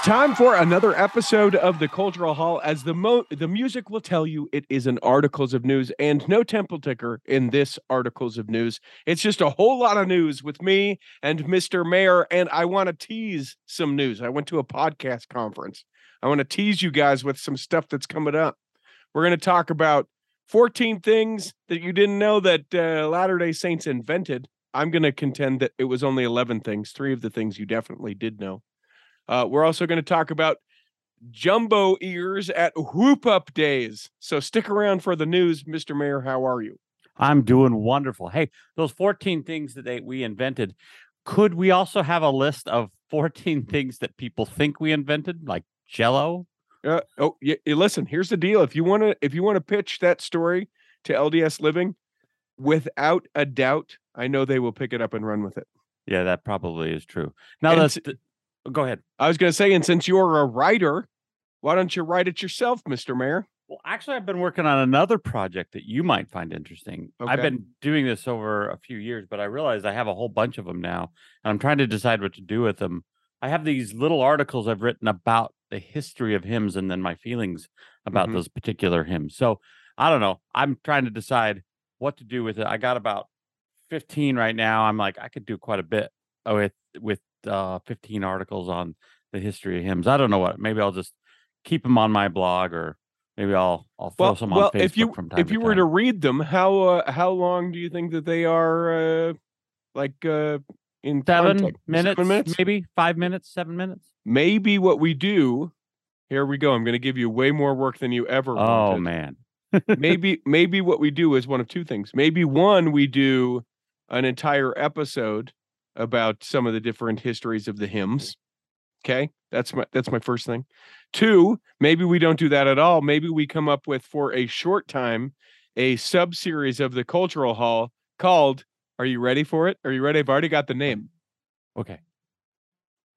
It's time for another episode of the Cultural Hall. As the mo- the music will tell you, it is an articles of news, and no temple ticker in this articles of news. It's just a whole lot of news with me and Mr. Mair, and I want to tease some news. I went to a podcast conference. I want to tease you guys with some stuff that's coming up. We're going to talk about 14 things that you didn't know that uh, Latter Day Saints invented. I'm going to contend that it was only 11 things. Three of the things you definitely did know. Uh, we're also going to talk about jumbo ears at whoop up days. So stick around for the news, Mr. Mair. How are you? I'm doing wonderful. Hey, those 14 things that they, we invented, could we also have a list of 14 things that people think we invented, like Jello? Uh, oh, yeah. Listen, here's the deal. If you want to, if you want to pitch that story to LDS Living, without a doubt, I know they will pick it up and run with it. Yeah, that probably is true. Now, And let's s- th- go ahead. I was going to say, and since you're a writer, why don't you write it yourself, Mr. Mair? Well, actually, I've been working on another project that you might find interesting. I've been doing this over a few years, but I realize I have a whole bunch of them now, and I'm trying to decide what to do with them. I have these little articles I've written about the history of hymns and then my feelings about Mhm. those particular hymns. So I don't know. I'm trying to decide what to do with it. I got about 15 right now. I'm like, I could do quite a bit with with uh 15 articles on the history of hymns. I don't know what. Maybe I'll just keep them on my blog or maybe I'll I'll throw Well, some well, on Facebook if you from time if to you were to read them, how uh, how long do you think that they are? Uh, like uh, in seven minutes, Seven minutes, maybe five minutes, seven minutes. maybe what we do here we go i'm going to give you way more work than you ever Oh wanted. man. maybe maybe what we do is one of two things maybe one we do an entire episode about some of the different histories of the mm-hmm. hymns okay? That's my that's my first thing. Two maybe we don't do that at all. Maybe we come up with for a short time a sub series of the cultural hall called are you ready for it? Are you ready? I've already got the name. Okay.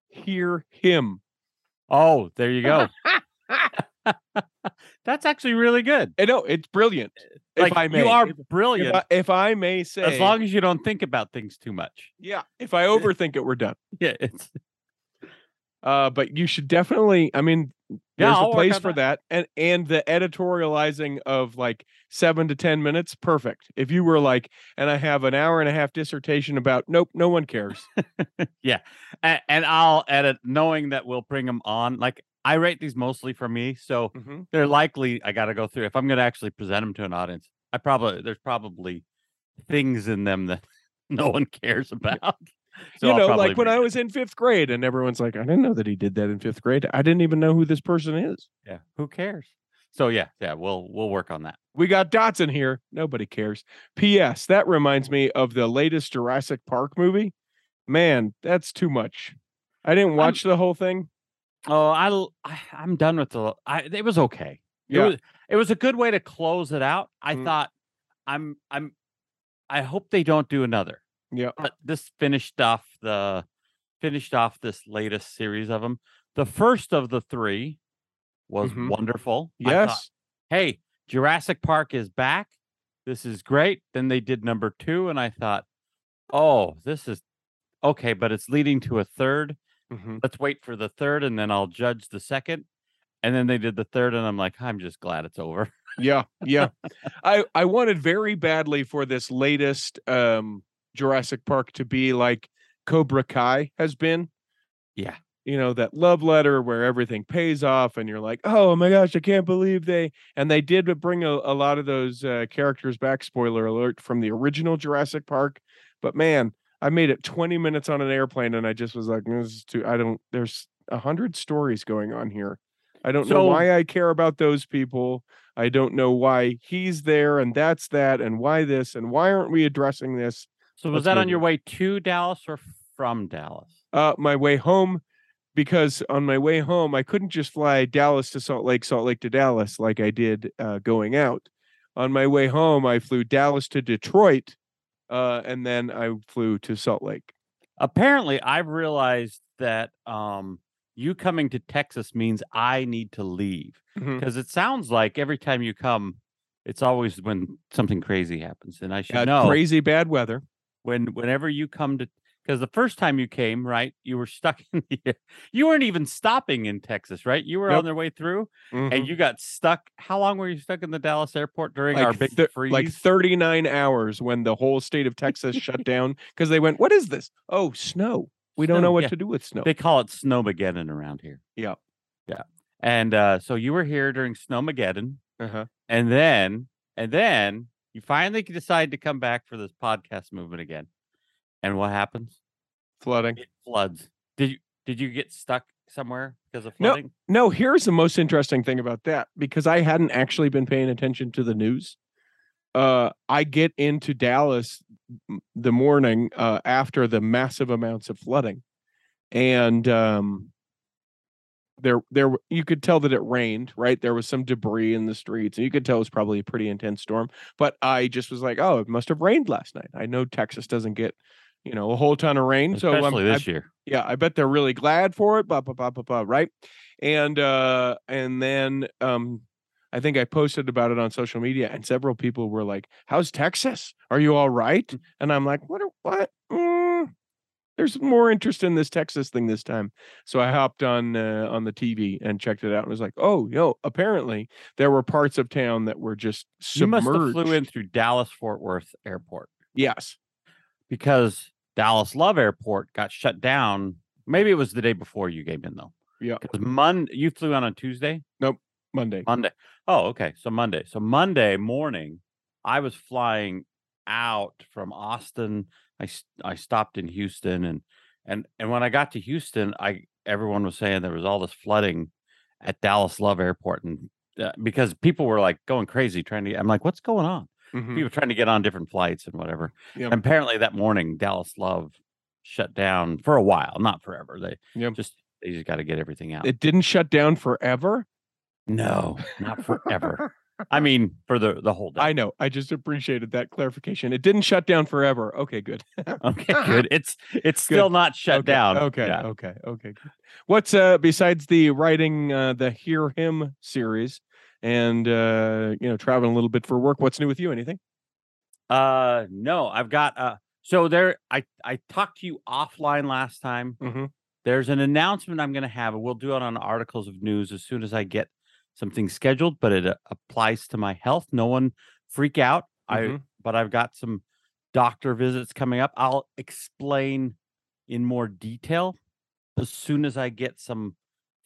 hear him. Oh, there you go. That's actually really good. I know it's brilliant. If Like I may, you are if, brilliant if I, if I may say, as long as you don't think about things too much. yeah, if I overthink it, we're done. Yeah, it's Uh, but you should definitely. I mean, there's I'll a place for that, and and the editorializing of like seven to ten minutes, perfect. If you were like, and I have an hour and a half dissertation about, nope, no one cares. yeah, and, and I'll edit knowing that we'll bring them on. Like I rate these mostly for me, so Mhm. they're likely I got to go through. If I'm going to actually present them to an audience, I probably there's probably things in them that no one cares about. So you I'll know, like when I was in fifth grade, and everyone's like, I didn't know that he did that in fifth grade. I didn't even know who this person is. yeah, who cares? So yeah, yeah, we'll we'll work on that. We got dots in here. Nobody cares. P.S. That reminds me of the latest Jurassic Park movie. Man, that's too much. I didn't watch the whole thing. Oh, I I'm done with the. I it was okay. It Yeah. was it was a good way to close it out. I Mm. thought I'm I'm I hope they don't do another. Yeah. But this finished off the finished off this latest series of them. The first of the three was Mhm. wonderful. I thought, Yes. hey, Jurassic Park is back. This is great. Then they did number two, and I thought, oh, this is okay, but it's leading to a third Mhm. let's wait for the third and then I'll judge the second. And then they did the third, and I'm like, I'm just glad it's over. Yeah. Yeah. I I wanted very badly for this latest um Jurassic Park to be like Cobra Kai has been. Yeah. You know, that love letter where everything pays off and you're like, oh my gosh, I can't believe they and they did bring a, a lot of those uh, characters back, spoiler alert, from the original Jurassic Park. But man, I made it 20 minutes on an airplane and I just was like, this is too I don't there's a hundred stories going on here. I don't know why I care about those people. I don't know why he's there and that's that and why this and why aren't we addressing this? So was Let's that on your way to Dallas or from Dallas? Uh my way home because on my way home I couldn't just fly Dallas to Salt Lake, Salt Lake to Dallas like I did uh going out. On my way home I flew Dallas to Detroit uh and then I flew to Salt Lake. Apparently, I've realized that um, you coming to Texas means I need to leave because it sounds like every time you come, it's always when something crazy happens, and I should Uh, know crazy bad weather. when whenever you come to because the first time you came, right, you were stuck in the. You weren't even stopping in Texas, right? You were Nope. on their way through, Mhm. and you got stuck. How long were you stuck in the Dallas airport during our big thir- freeze? like 39 hours when the whole state of Texas shut down because they went, What is this? Oh, snow. We don't know what yeah. to do with snow. They call it Snowmageddon around here. Yeah. Yeah. And uh, so you were here during Snowmageddon, Uh-huh. and then and then you finally decide to come back for this podcast movement again. And what happens? Flooding. It floods. Did you did you get stuck somewhere because of flooding? No, no, here's the most interesting thing about that because I hadn't actually been paying attention to the news. Uh, I get into Dallas the morning uh, after the massive amounts of flooding, and um, there, there, you could tell that it rained. Right, there was some debris in the streets, and you could tell it was probably a pretty intense storm. But I just was like, "Oh, it must have rained last night." I know Texas doesn't get, you know, a whole ton of rain, so I'm, Especially I this year. yeah, I bet they're really glad for it. Blah blah blah blah blah. Right, and uh, and then um, I think I posted about it on social media, and several people were like, "How's Texas? Are you all right?" Mm. And I'm like, "What? What? Mm, there's more interest in this Texas thing this time." So I hopped on uh, on the TV and checked it out, and was like, "Oh, yo! Apparently there were parts of town that were just You must have submerged." flew in through Dallas Fort Worth Airport Yes. because Dallas Love Airport got shut down. Maybe it was the day before you came in though. Yeah. Because Monday you flew on a Tuesday. No, Monday. Monday. Oh, okay. So Monday. So Monday morning, I was flying out from Austin. I I stopped in Houston, and and and when I got to Houston, I everyone was saying there was all this flooding at Dallas Love Airport, and uh, because people were like going crazy trying to. I'm like, what's going on? Mhm. People trying to get on different flights and whatever. Yep. And apparently that morning, Dallas Love shut down for a while, not forever. They Yep. just they just got to get everything out. It didn't shut down forever. no, not forever. I mean, for the the whole day. I know. I just appreciated that clarification. It didn't shut down forever. Okay, good. Okay, good. It's it's still not shut okay, down. Okay, Yeah. okay, okay. Good. What's uh besides the writing uh the Hear Him series and uh you know traveling a little bit for work? What's new with you? Anything? Uh no, I've got uh so there I I talked to you offline last time. Mm-hmm. There's an announcement I'm going to have. and We'll do it on articles of news as soon as I get something scheduled, but it uh, applies to my health. No one freak out. I Mhm. but I've got some doctor visits coming up. I'll explain in more detail as soon as I get some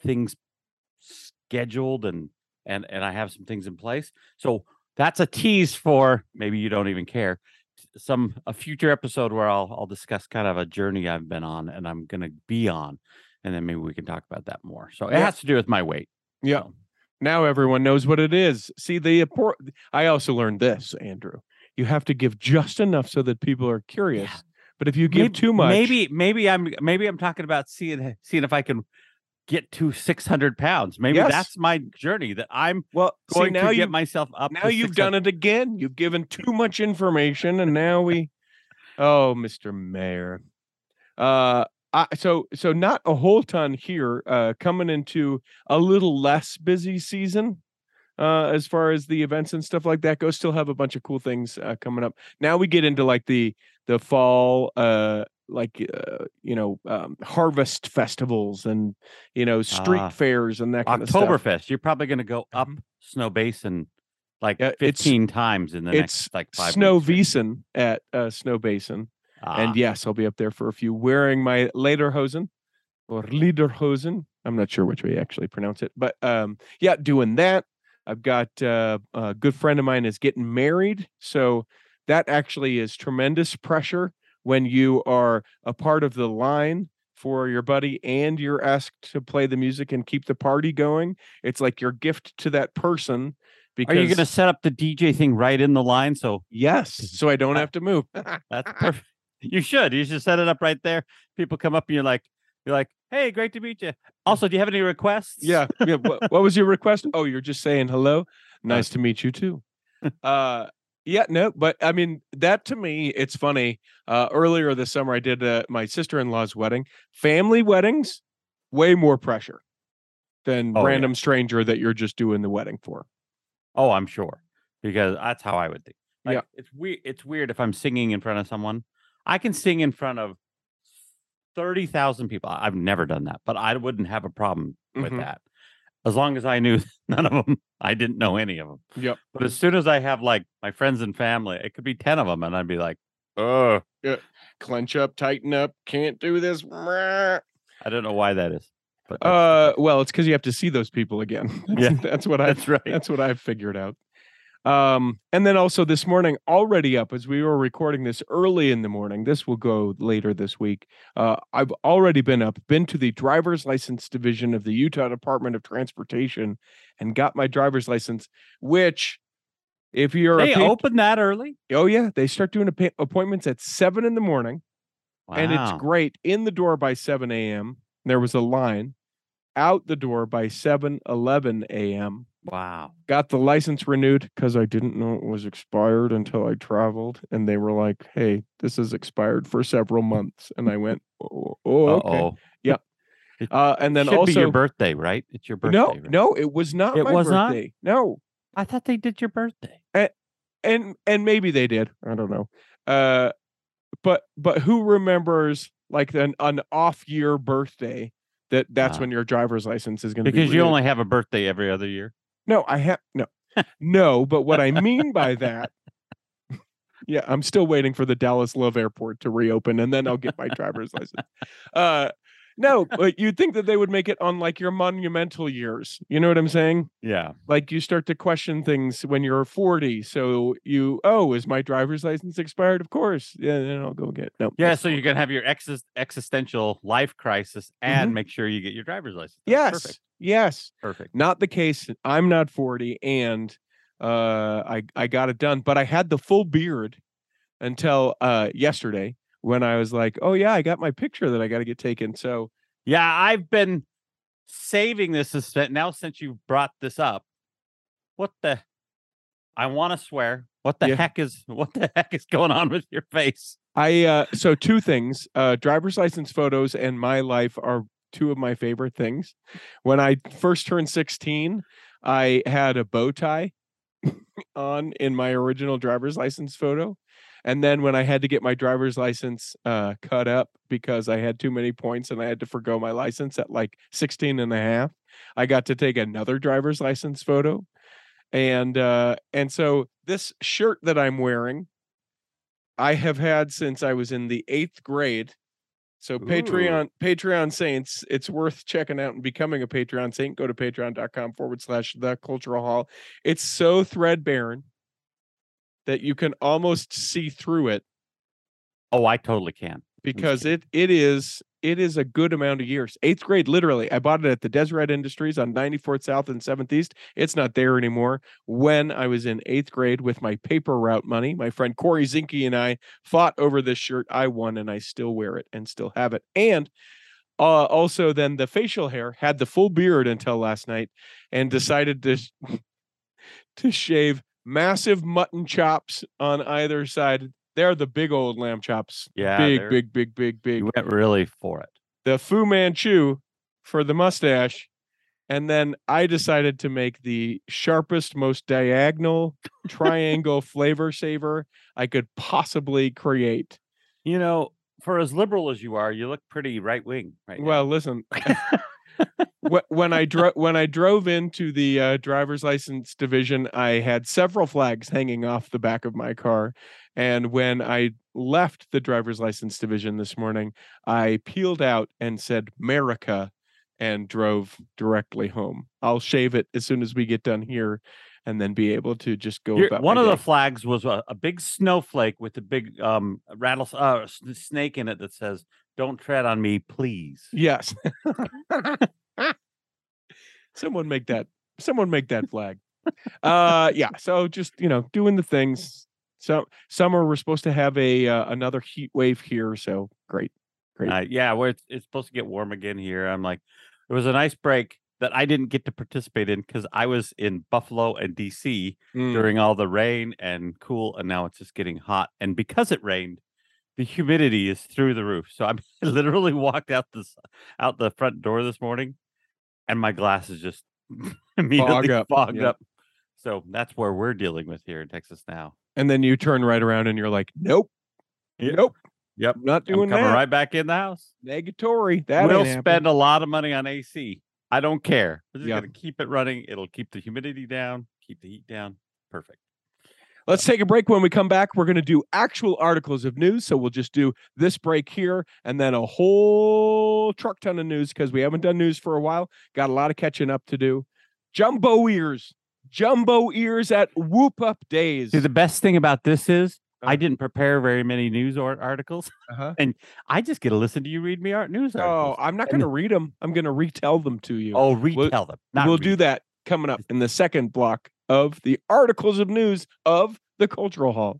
things scheduled and and and I have some things in place. So that's a tease for maybe you don't even care some a future episode where I'll I'll discuss kind of a journey I've been on and I'm gonna be on, and then maybe we can talk about that more. So it Yeah. has to do with my weight. Yeah. so. Now everyone knows what it is. See the important. I also learned this, Andrew. You have to give just enough so that people are curious. But if you give Maybe- too much, Maybe maybe I'm maybe I'm talking about seeing seeing if I can get to 600 pounds. Maybe Yes. that's my journey that I'm well, see, going now to you get myself up. now you've done it again. You've given too much information, and now we. Oh, Mr. Mair. Uh, I, so so not a whole ton here. Uh, coming into a little less busy season. Uh, as far as the events and stuff like that go, still have a bunch of cool things uh, coming up. Now we get into like the the fall, uh, like uh, you know, um, harvest festivals and you know, street Ah. fairs and that kind of stuff. Oktoberfest. You're probably going to go up Mhm. Snowbasin like it's- 15 times in the It's next like five Snow? Wiesn at uh, Snowbasin. Ah, And yes, I'll be up there for a few wearing my Lederhosen or Lederhosen. I'm not sure which way you actually pronounce it, but um, yeah, doing that. I've got uh, a good friend of mine is getting married, so that actually is tremendous pressure when you are a part of the line for your buddy and you're asked to play the music and keep the party going. It's like your gift to that person. Because Are you going to set up the DJ thing right in the line? So yes, so I don't have to move. That's perfect. You should. You should set it up right there. People come up and you're like, you're like, hey, great to meet you. Also, do you have any requests? Yeah. yeah. What, what was your request? Oh, you're just saying hello. Nice to meet you too. uh yeah, no, but I mean that to me, it's funny. Uh earlier this summer I did uh, my sister-in-law's wedding. Family weddings, way more pressure than Oh, yeah. random stranger that you're just doing the wedding for. Oh, I'm sure. Because that's how I would think. Like, Yeah. It's weird. It's weird if I'm singing in front of someone. I can sing in front of 30,000 people. I've never done that, but I wouldn't have a problem with Mhm. that. As long as I knew none of them, I didn't know any of them. Yep. But as soon as I have like my friends and family, it could be 10 of them and I'd be like, "Oh, Clench up, tighten up, can't do this. I don't know why that is." But Uh, well, it's because you have to see those people again. That's, Yeah, that's what I. that's right. That's what I've figured out. Um, and then also this morning, already up as we were recording this early in the morning. This will go later this week. Uh, I've already been up, been to the driver's license division of the Utah Department of Transportation, and got my driver's license. Which, if you're They a pa- open that early? oh yeah, they start doing appa- appointments at seven in the morning and it's great in the door by 7 a.m there was a line out the door by 7 11 a.m Wow. got the license renewed because i didn't know it was expired until i traveled and they were like hey this is expired for several months and i went oh, oh okay Uh-oh. uh, and then Should also be your birthday, right? It's your birthday. no right? no it was not It my was not? no I thought they did your birthday. and and and maybe they did i don't know uh but but who remembers like an an off year birthday that that's Ah. when your driver's license is going to be Because you only have a birthday every other year. No i have no no but what i mean by that yeah i'm still waiting for the dallas love airport to reopen and then i'll get my driver's license uh no but you'd think that they would make it on like your monumental years you know what i'm saying Yeah. like you start to question things when you're 40 so you oh is my driver's license expired of course yeah then i'll go get no Yeah. so you're gonna have your exis- existential life crisis and make sure you get your driver's license. That's yes Perfect. Yes Perfect. not the case i'm not 40 and uh i i got it done but i had the full beard until uh yesterday when i was like oh yeah i got my picture that i got to get taken so Yeah. I've been saving this now since you brought this up. What the? I want to swear. What the Yeah. heck is what the heck is going on with your face? I uh so two things. Uh driver's license photos and my life are two of my favorite things. When I first turned 16, I had a bow tie on in my original driver's license photo. And then when I had to get my driver's license uh cut up because I had too many points and I had to forego my license at like 16 and a half, I got to take another driver's license photo. And uh and so this shirt that I'm wearing I have had since I was in the eighth grade. So Patreon, Patreon Saints, it's worth checking out and becoming a Patreon Saint. Go to patreon.com forward slash the cultural hall. It's so threadbare that you can almost see through it Oh, I totally can. because it it is it is a good amount of years. Eighth grade, literally. I bought it at the Deseret Industries on 94th South and 7th East. It's not there anymore. When I was in eighth grade with my paper route money, my friend Corey Zinke and I fought over this shirt. I won and I still wear it and still have it. And uh, also, then the facial hair had the full beard until last night and decided to to shave massive mutton chops on either side. They're the big old lamb chops. Yeah, big, big, big, big, big. You went really for it. The Fu Manchu for the mustache. And then I decided to make the sharpest, most diagonal triangle flavor saver I could possibly create. You know, for as liberal as you are, you look pretty right wing right now. Well, listen, wh- when I drove when I drove into the uh, driver's license division, I had several flags hanging off the back of my car, and when I left the driver's license division this morning, I peeled out and said "America" and drove directly home. I'll shave it as soon as we get done here, and then be able to just go. One of the flags was a, a big snowflake with a big um rattle uh, snake in it that says "Don't tread on me, please." Yes. someone make that. Someone make that flag. Uh, yeah. So just you know, doing the things. So summer we're supposed to have a uh, another heat wave here. So great, great. Uh, yeah, where it's, it's supposed to get warm again here. I'm like, it was a nice break that I didn't get to participate in because I was in Buffalo and DC Mm. during all the rain and cool, and now it's just getting hot. And because it rained, the humidity is through the roof. So I'm I literally walked out this out the front door this morning, and my glasses just immediately up, fogged yeah. up. So that's where we're dealing with here in Texas now. And then you turn right around and you're like, nope, Yeah. nope. Yep. I'm not I'm coming that. right back in the house. Negatory. That we'll spend a lot of money on AC. I don't care. We're just Yeah. gonna keep it running. It'll keep the humidity down, keep the heat down. Perfect. Let's take a break. When we come back, we're going to do actual articles of news. So we'll just do this break here and then a whole truck ton of news because we haven't done news for a while. Got a lot of catching up to do. Jumbo ears, jumbo ears at Whoop Up Days. See, the best thing about this is Uh-huh. I didn't prepare very many news or articles. uh-huh. And I just get to listen to you read me art news Oh. I'm not going to read them. I'm going to retell them to you. Oh, retell them. Not we'll do that coming up in the second block of the articles of news of the Cultural Hall.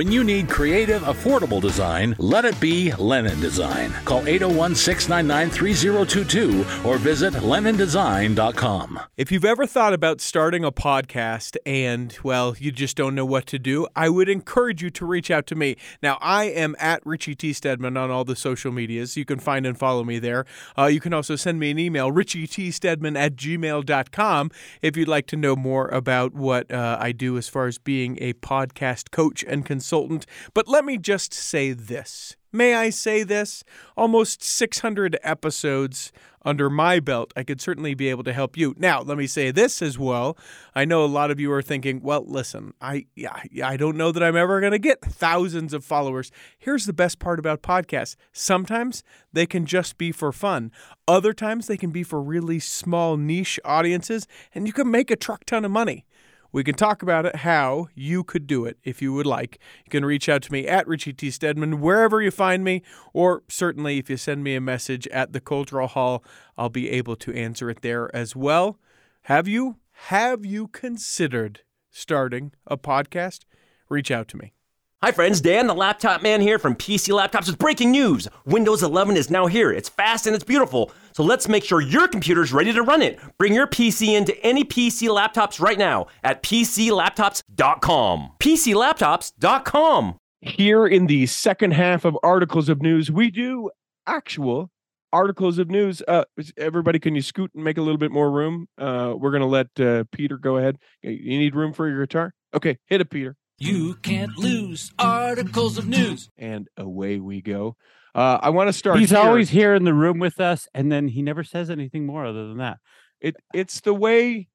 When you need creative, affordable design, let it be Lennon Design. Call 801 699 3022 or visit LennonDesign.com. If you've ever thought about starting a podcast and, well, you just don't know what to do, I would encourage you to reach out to me. Now, I am at Richie T. Stedman on all the social medias. You can find and follow me there. Uh, you can also send me an email, richietstedman at gmail.com, if you'd like to know more about what uh, I do as far as being a podcast coach and consultant. Consultant, but let me just say this. May I say this? Almost 600 episodes under my belt. I could certainly be able to help you. Now, let me say this as well. I know a lot of you are thinking, well, listen, I yeah, I don't know that I'm ever going to get thousands of followers. Here's the best part about podcasts. Sometimes they can just be for fun. Other times they can be for really small niche audiences and you can make a truck ton of money. We can talk about it, how you could do it if you would like. You can reach out to me at Richie T. Stedman, wherever you find me, or certainly if you send me a message at the Cultural Hall, I'll be able to answer it there as well. Have you? Have you considered starting a podcast? Reach out to me. Hi friends, Dan the Laptop Man here from PC Laptops with breaking news. Windows 11 is now here. It's fast and it's beautiful. So let's make sure your computer's ready to run it. Bring your PC into any PC laptops right now at PCLaptops.com. PCLaptops.com. Here in the second half of articles of news, we do actual articles of news. Uh, everybody, can you scoot and make a little bit more room? Uh, we're gonna let uh, Peter go ahead. You need room for your guitar? Okay, hit it, Peter. You can't lose articles of news. And away we go. Uh, I want to start. He's here. always here in the room with us, and then he never says anything more other than that. it. It's the way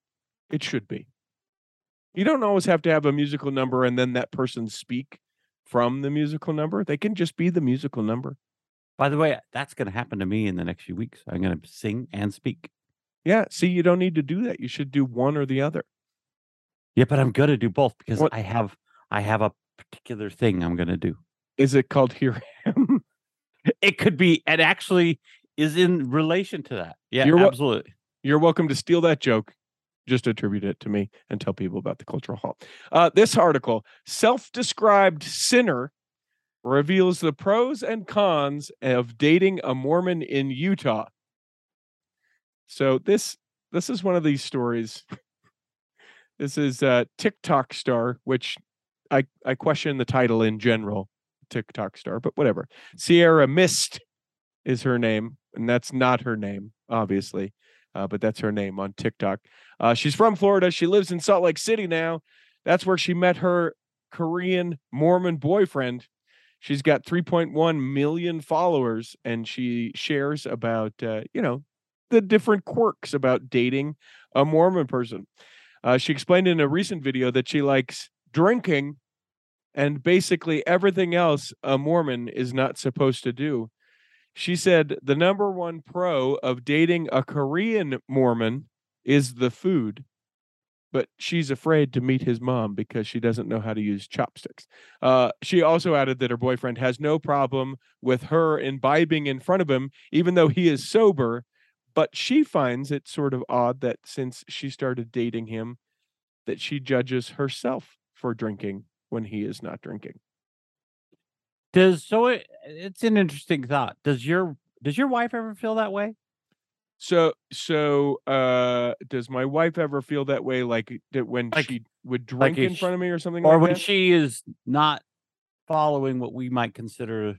it should be. You don't always have to have a musical number and then that person speak from the musical number. They can just be the musical number. By the way, that's going to happen to me in the next few weeks. I'm going to sing and speak. Yeah. See, you don't need to do that. You should do one or the other. Yeah, but I'm going to do both because What- I have I have a particular thing I'm going to do. Is it called Here I Am? It could be, and actually is in relation to that. Yeah, You're absolutely. You're welcome to steal that joke. Just attribute it to me and tell people about the cultural hall. Uh, this article, self-described sinner, reveals the pros and cons of dating a Mormon in Utah. So this this is one of these stories. This is uh, TikTok star, which I I question the title in general, TikTok star, but whatever. Sierra Mist is her name, and that's not her name, obviously uh, but that's her name on TikTok. Uh, she's from Florida. She lives in Salt Lake City now. That's where she met her Korean Mormon boyfriend. She's got 3.1 million followers, and she shares about uh, you know the different quirks about dating a Mormon person. Uh, she explained in a recent video that she likes drinking and basically everything else a Mormon is not supposed to do. She said the number one pro of dating a Korean Mormon is the food, but she's afraid to meet his mom because she doesn't know how to use chopsticks. Uh, she also added that her boyfriend has no problem with her imbibing in front of him, even though he is sober. But she finds it sort of odd that since she started dating him, that she judges herself for drinking when he is not drinking. Does so it, it's an interesting thought. Does your does your wife ever feel that way? So so uh does my wife ever feel that way like that when Like- she would drink if in front of me or something or like when that? she is not following what we might consider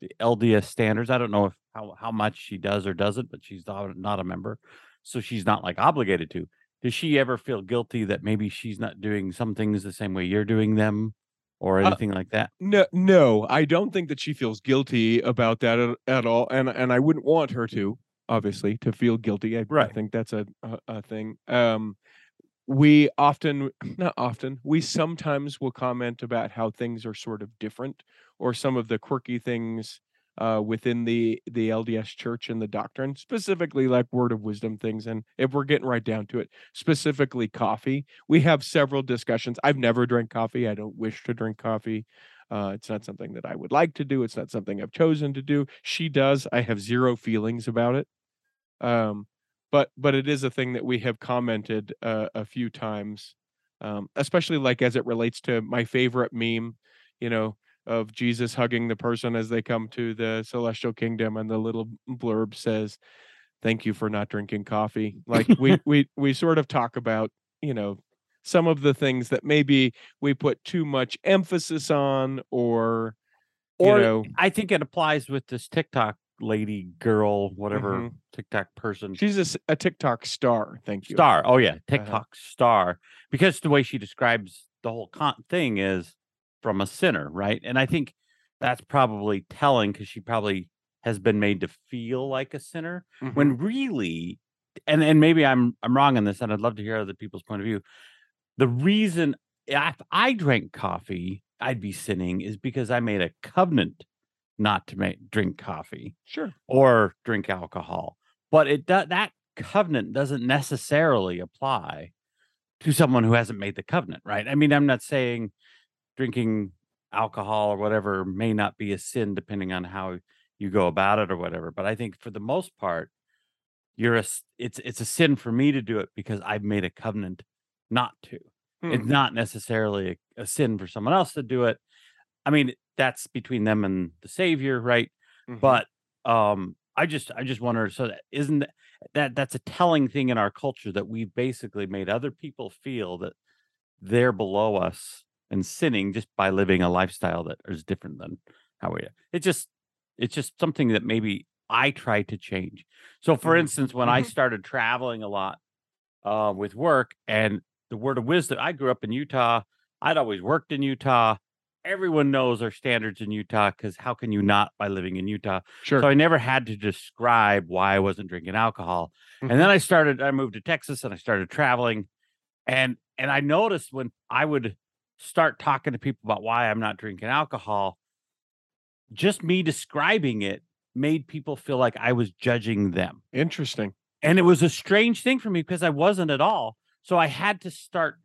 the LDS standards. I don't know if how how much she does or doesn't, but she's not, not a member, so she's not like obligated to. Does she ever feel guilty that maybe she's not doing some things the same way you're doing them, or Uh, anything like that? No, no, I don't think that she feels guilty about that at, at all, and and I wouldn't want her to, obviously, to feel guilty. I, I think that's a, a a thing. Um, we often, not often, we sometimes will comment about how things are sort of different, or some of the quirky things uh, within the the LDS Church and the doctrine, specifically like word of wisdom things. And if we're getting right down to it, specifically coffee, we have several discussions. I've never drank coffee. I don't wish to drink coffee. Uh, it's not something that I would like to do. It's not something I've chosen to do. She does. I have zero feelings about it. Um, but but it is a thing that we have commented uh, a few times, um, especially like as it relates to my favorite meme, you know, of Jesus hugging the person as they come to the celestial kingdom, and the little blurb says, "Thank you for not drinking coffee." Like we we we sort of talk about, you know, some of the things that maybe we put too much emphasis on, or you know, I think it applies with this TikTok lady, girl, whatever Mhm. TikTok person. she's a TikTok star. Thank you. Star. Oh yeah, Uh-huh. TikTok star. Because the way she describes the whole con- thing is from a sinner, right? And I think that's probably telling because she probably has been made to feel like a sinner Mhm. when really and and maybe I'm I'm wrong on this and I'd love to hear other people's point of view. The reason if I drank coffee, I'd be sinning is because I made a covenant not to make drink coffee sure. or drink alcohol. But it do, that covenant doesn't necessarily apply to someone who hasn't made the covenant, right? I mean, I'm not saying drinking alcohol or whatever may not be a sin depending on how you go about it or whatever, but I think for the most part you're a it's it's a sin for me to do it because I've made a covenant not to. It's Hmm. not necessarily a, a sin for someone else to do it. I mean, that's between them and the savior, right? Mhm. but um i just i just wonder so that isn't that, that that's a telling thing in our culture that we've basically made other people feel that they're below us and sinning just by living a lifestyle that is different than how we are. It's just it's just something that maybe i try to change so for Mhm. instance when i Mhm. started traveling a lot uh, with work and the word of wisdom i grew up in utah i'd always worked in utah everyone knows our standards in Utah because how can you not by living in Utah? sure. So I never had to describe why I wasn't drinking alcohol. Mhm. And then I started, I moved to Texas and I started traveling. And and I noticed when I would start talking to people about why I'm not drinking alcohol, just me describing it made people feel like I was judging them. Interesting. And it was a strange thing for me because I wasn't at all. So I had to start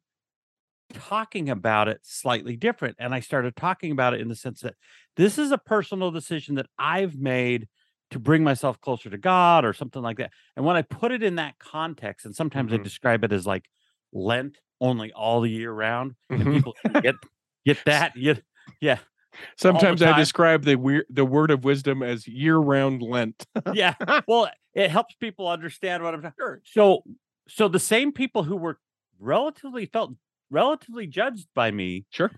talking about it slightly different. And I started talking about it in the sense that this is a personal decision that I've made to bring myself closer to God or something like that. And when I put it in that context, and sometimes I Mhm. describe it as like Lent only all the year round, and Mhm. people get get that. Yeah, yeah, Sometimes I describe the weir- the word of wisdom as year-round Lent. yeah. Well, it helps people understand what I'm talking. Sure. So, so the same people who were relatively felt relatively judged by me. Sure.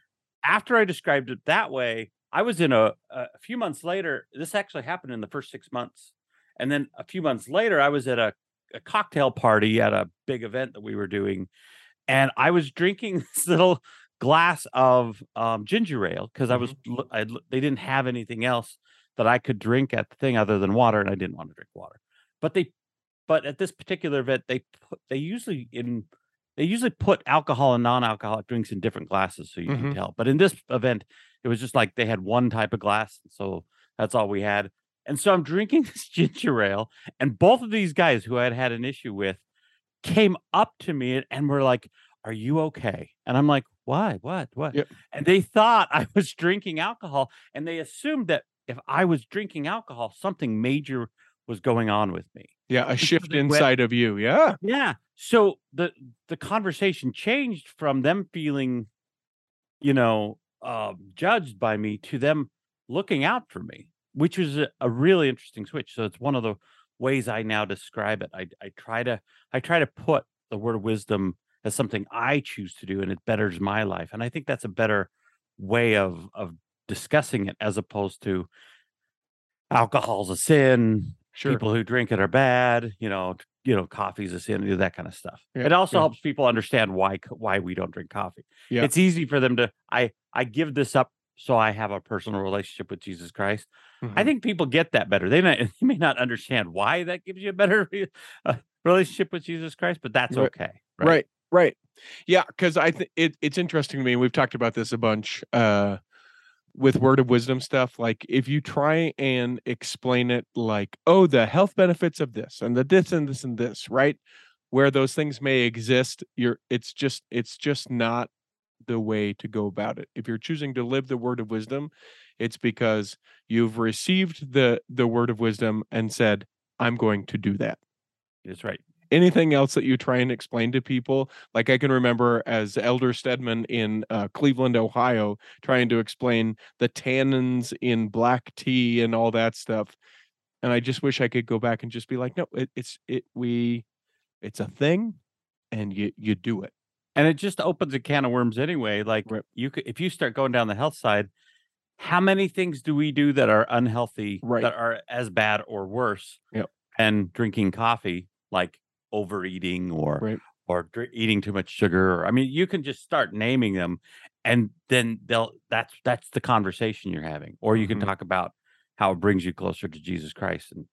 After I described it that way, I was in a a few months later. This actually happened in the first six months, and then a few months later, I was at a, a cocktail party at a big event that we were doing, and I was drinking this little glass of um, ginger ale because I was l- I, they didn't have anything else that I could drink at the thing other than water, and I didn't want to drink water. But they, but at this particular event, they put they usually in they usually put alcohol and non-alcoholic drinks in different glasses so you Mhm. can tell. But in this event, it was just like they had one type of glass, so that's all we had. And so I'm drinking this ginger ale, and both of these guys who I had had an issue with came up to me and were like, "Are you okay?" And I'm like, "Why? What? What?" Yep. And they thought I was drinking alcohol, and they assumed that if I was drinking alcohol, something major was going on with me. Yeah, a shift they went- inside of you. Yeah. Yeah. So the the conversation changed from them feeling, you know, uh, judged by me to them looking out for me, which was a, a really interesting switch. So it's one of the ways I now describe it. I I try to I try to put the word of wisdom as something I choose to do and it betters my life. And I think that's a better way of of discussing it as opposed to alcohol's a sin, Sure. people who drink it are bad, you know, you know, coffee's a sin, that kind of stuff. Yeah, it also yeah. helps people understand why why we don't drink coffee. Yeah. It's easy for them to I I give this up so I have a personal relationship with Jesus Christ. I Mhm. think people get that better. They may, they may not understand why that gives you a better uh, relationship with Jesus Christ, but that's Right. okay. right right yeah because i think it, it's interesting to me we've talked about this a bunch uh with word of wisdom stuff like if you try and explain it like oh the health benefits of this and the this and this and this right where those things may exist you're it's just it's just not the way to go about it if you're choosing to live the word of wisdom it's because you've received the the word of wisdom and said i'm going to do that That's right. anything else that you try and explain to people like i can remember as elder stedman in uh, cleveland ohio trying to explain the tannins in black tea and all that stuff and i just wish i could go back and just be like no it, it's it we it's a thing and you you do it And it just opens a can of worms anyway. Like Right. you could if you start going down the health side, how many things do we do that are unhealthy Right. that are as bad or worse Yep. than drinking coffee, like overeating or Right. or dr- eating too much sugar. Or, I mean, you can just start naming them, and then they'll that's that's the conversation you're having. Or you can mm-hmm. talk about how it brings you closer to Jesus Christ, and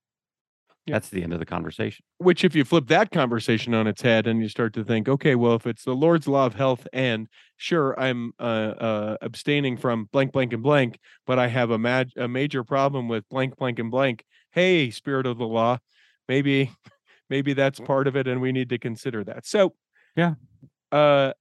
Yeah. that's the end of the conversation. which if you flip that conversation on its head and you start to think okay well if it's the lord's law of health and sure i'm uh, uh abstaining from blank blank and blank but i have a, ma- a major problem with blank blank and blank hey spirit of the law maybe maybe that's part of it and we need to consider that so Yeah. uh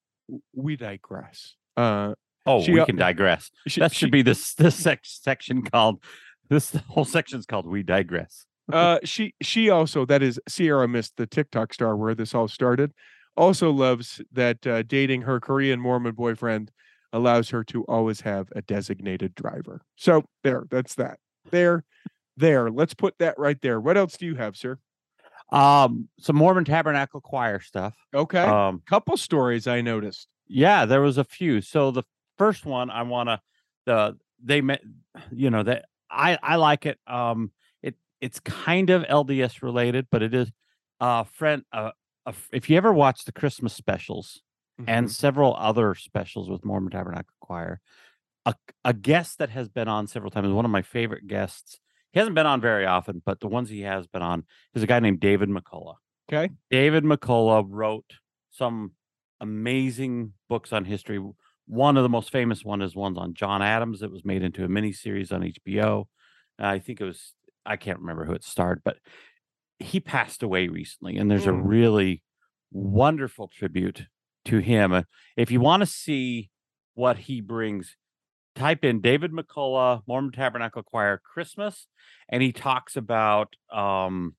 we digress uh Oh, She we can digress. she- That she- should be this this section called this whole section's called "We Digress." Uh she she also that is sierra mist the tiktok star where this all started also loves that uh, dating her korean mormon boyfriend allows her to always have a designated driver so there that's that there there let's put that right there what else do you have sir Um, some Mormon Tabernacle Choir stuff. okay Um, couple stories i noticed yeah, there was a few. So the first one I want to the they met, you know that I I like it. Um, it's kind of LDS related, but it is uh friend uh. a f- If you ever watch the Christmas specials, and Mhm. several other specials with Mormon Tabernacle Choir. A, a guest that has been on several times, one of my favorite guests. He hasn't been on very often, but the ones he has been on is a guy named David McCullough. okay David McCullough wrote some amazing books on history. One of the most famous one is ones on John Adams that was made into a mini series on HBO. I think it was I can't remember who it starred, but he passed away recently, and there's a Mm. really wonderful tribute to him. Uh, If you want to see what he brings, type in David McCullough, Mormon Tabernacle Choir Christmas, and he talks about um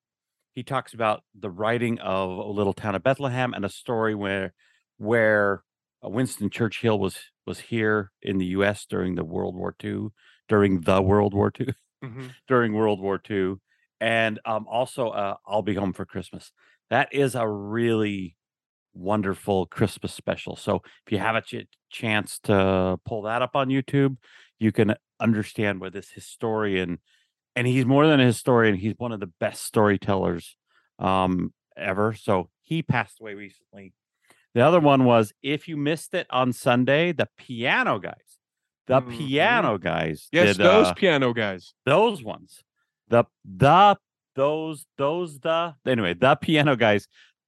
he talks about the writing of a little town of Bethlehem and a story where where uh, Winston Churchill was was here in the U.S. during the World War II, during the World War II, Mhm. during World War II, and um, also uh, I'll be home for Christmas. That is a really wonderful Christmas special. So if you have a ch- chance to pull that up on YouTube, you can understand where this historian, and he's more than a historian, he's one of the best storytellers um, ever. So he passed away recently. The other one was if you missed it on Sunday, the piano guys. The Mhm. piano guys. yes did, those uh, piano guys those ones the the those those the anyway the piano guys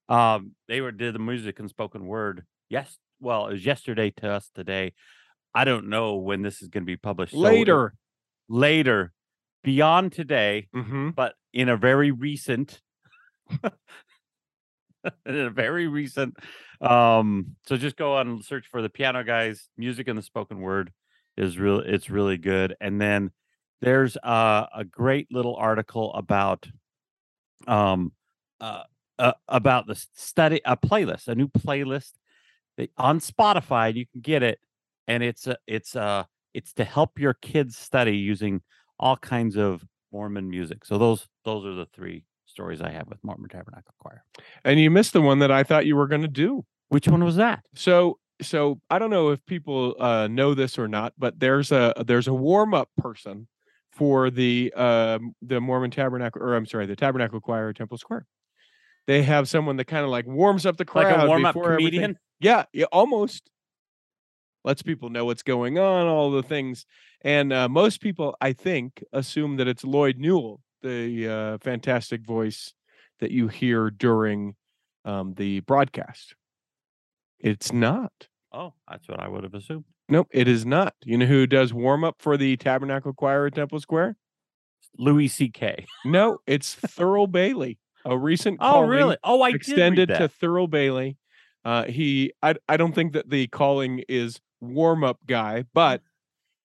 um they were did the music and spoken word yes well it was yesterday to us today i don't know when this is going to be published so later later beyond today hmm but in a very recent in a very recent um so just go on and search for the piano guys music and the spoken word is real it's really good and then there's uh, a great little article about um uh, uh about the study a playlist a new playlist that, on spotify you can get it and it's a it's a it's to help your kids study using all kinds of Mormon music. So those those are the three stories I have with Mormon Tabernacle Choir. And you missed the one that I thought you were going to do. Which one was that? So so I don't know if people uh, know this or not, but there's a there's a warm up person for the um, the Mormon Tabernacle, or I'm sorry, the Tabernacle Choir at Temple Square. They have someone that kind of like warms up the crowd, Like a warm up before everything- comedian? Yeah, yeah, almost. Lets people know what's going on, all the things, and uh, most people, I think, assume that it's Lloyd Newell, the uh, fantastic voice that you hear during um, the broadcast. It's not. Oh, that's what I would have assumed. Nope, it is not. You know who does warm up for the Tabernacle Choir at Temple Square? Louis C.K. No, it's Thurl Bailey, a recent Oh, really? Oh, I did extended to. Thurl Bailey. Uh, he, I, I don't think that the calling is warm up guy, but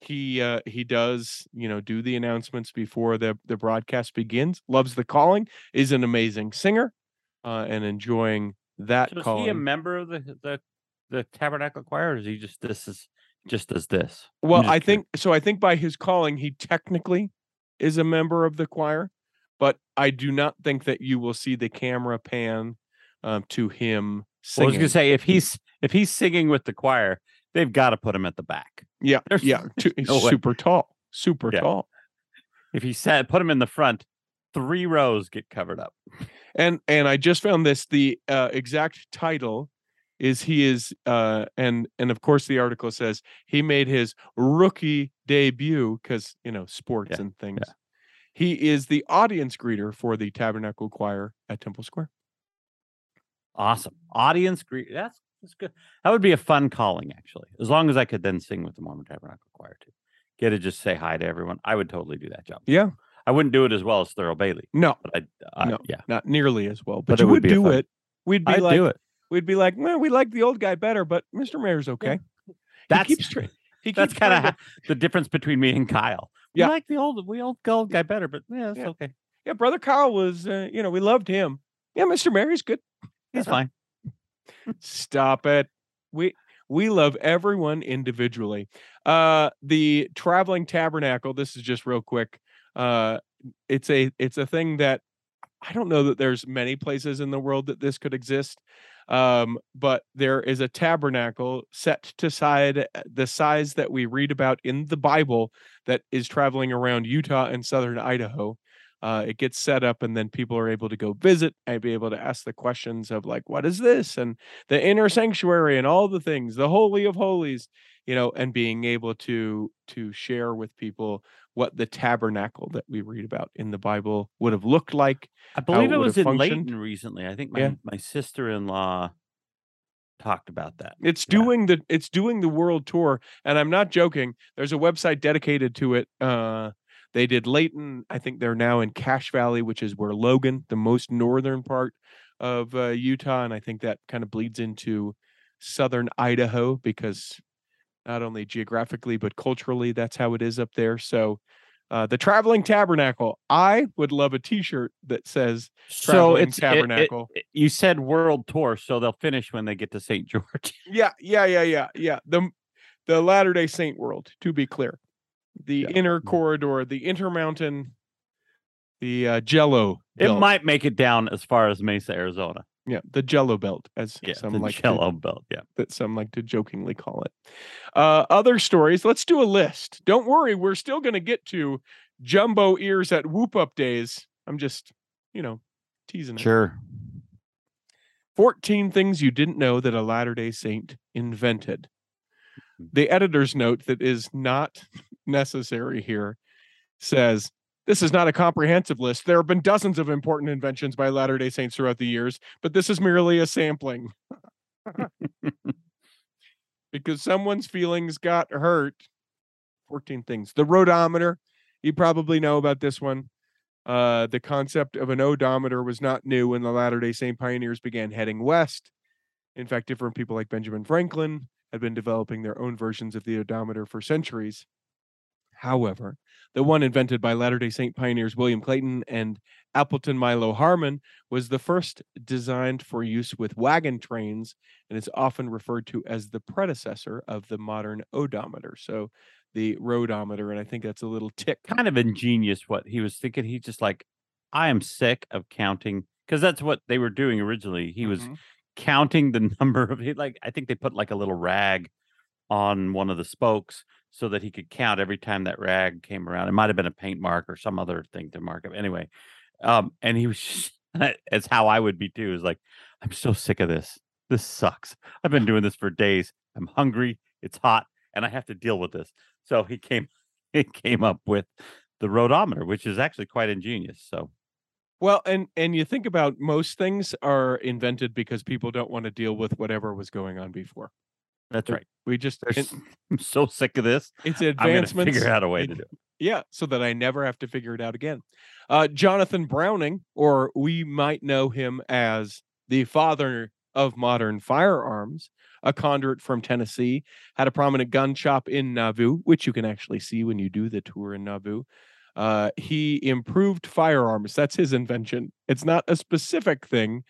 he, uh, he does, you know, do the announcements before the the broadcast begins. Loves the calling. Is an amazing singer, uh, and enjoying that So is calling. he a member of the the the Tabernacle Choir, or is he just this is just as this? Well, I think so. I think by his calling, he technically is a member of the choir, but I do not think that you will see the camera pan um, to him Well, I was gonna say if he's if he's singing with the choir, they've got to put him at the back. yeah, there's- yeah, too, he's no way. super tall, super Yeah. tall, If he said put him in the front, three rows get covered up. and and I just found this. The uh, exact title is he is uh and and of course the article says he made his rookie debut because you know sports Yeah, and things. He is the audience greeter for the Tabernacle Choir at Temple Square. Awesome. Audience greet. That's that's good. That would be a fun calling, actually. As long as I could then sing with the Mormon Tabernacle Choir too. Get to just say hi to everyone. I would totally do that job. Yeah, I wouldn't do it as well as Thurl Bailey, no, but I, I No. yeah, not nearly as well, but, But you would would do fun- it. We'd be I'd like, do it. We'd be like, well, we like the old guy better, but Mr. Mair's okay. That's he keeps tra- he that's kind of the difference between me and Kyle. Yeah. We like the old we old gold guy better, but yeah, it's Yeah. okay. yeah. Brother Kyle was, uh, you know, we loved him. Yeah, Mr. Mary's good. He's fine. Stop it. We we love everyone individually. Uh the traveling tabernacle, this is just real quick. Uh it's a it's a thing that I don't know that there's many places in the world that this could exist. Um, but there is a tabernacle set to side uh, the size that we read about in the Bible that is traveling around Utah and southern Idaho. Uh, it gets set up and then people are able to go visit and be able to ask the questions of like what is this and the inner sanctuary and all the things the holy of holies you know and being able to to share with people what the tabernacle that we read about in the bible would have looked like I believe it it was in functioned. Layton recently. I think my Yeah. my sister in law talked about that. it's Yeah. doing the it's doing the world tour and i'm not joking there's a website dedicated to it uh they did Layton. I think they're now in Cache Valley, which is where Logan, the most northern part of uh, Utah, and I think that kind of bleeds into southern Idaho because not only geographically but culturally, that's how it is up there. So, uh, the traveling tabernacle. I would love a T-shirt that says So Traveling it's it- it- tabernacle. it- you said world tour, so they'll finish when they get to St. George. Yeah, yeah, yeah, yeah, yeah. The the Latter Day Saint world, to be clear, the Yeah. inner corridor, the intermountain, the uh, Jello. It might make it down as far as Mesa, Arizona. Yeah, the Jello belt, as Yeah, some the like to, Jello belt. Yeah. that some like to jokingly call it. Uh, other stories. Let's do a list. Don't worry, we're still going to get to jumbo ears at Whoop Up days. I'm just, you know, teasing it. Sure. 14 things you didn't know that a Latter day Saint invented. The editor's note that is not necessary here says this is not a comprehensive list. There have been dozens of important inventions by Latter day Saints throughout the years, but this is merely a sampling. because someone's feelings got hurt. 14 things. The roadometer, you probably know about this one. Uh, the concept of an odometer was not new when the Latter day Saint pioneers began heading west. In fact, different people like Benjamin Franklin had been developing their own versions of the odometer for centuries. However, the one invented by Latter day Saint pioneers William Clayton and Appleton Milo Harmon was the first designed for use with wagon trains and is often referred to as the predecessor of the modern odometer. So the roadometer, and I think that's a little tick. Kind of ingenious what he was thinking. He just like, I am sick of counting because that's what they were doing originally. He was Mhm. counting the number of he like I think they put like a little rag on one of the spokes so that he could count every time that rag came around. It might have been a paint mark or some other thing to mark it. Anyway, um, and he was just how I would be too. Is like, I'm so sick of this. This sucks. I've been doing this for days. I'm hungry. It's hot, and I have to deal with this. So he came he came up with the roadometer, which is actually quite ingenious. So Well, and and you think about most things are invented because people don't want to deal with whatever was going on before. That's right. We just There's, it- I'm so sick of this. it's advancements. figure out a way to do it. Yeah, so that I never have to figure it out again. Uh, Jonathan Browning, or we might know him as the father of modern firearms, a conduit from Tennessee, had a prominent gun shop in Nauvoo, which you can actually see when you do the tour in Nauvoo. Uh, he improved firearms. That's his invention. It's not a specific thing,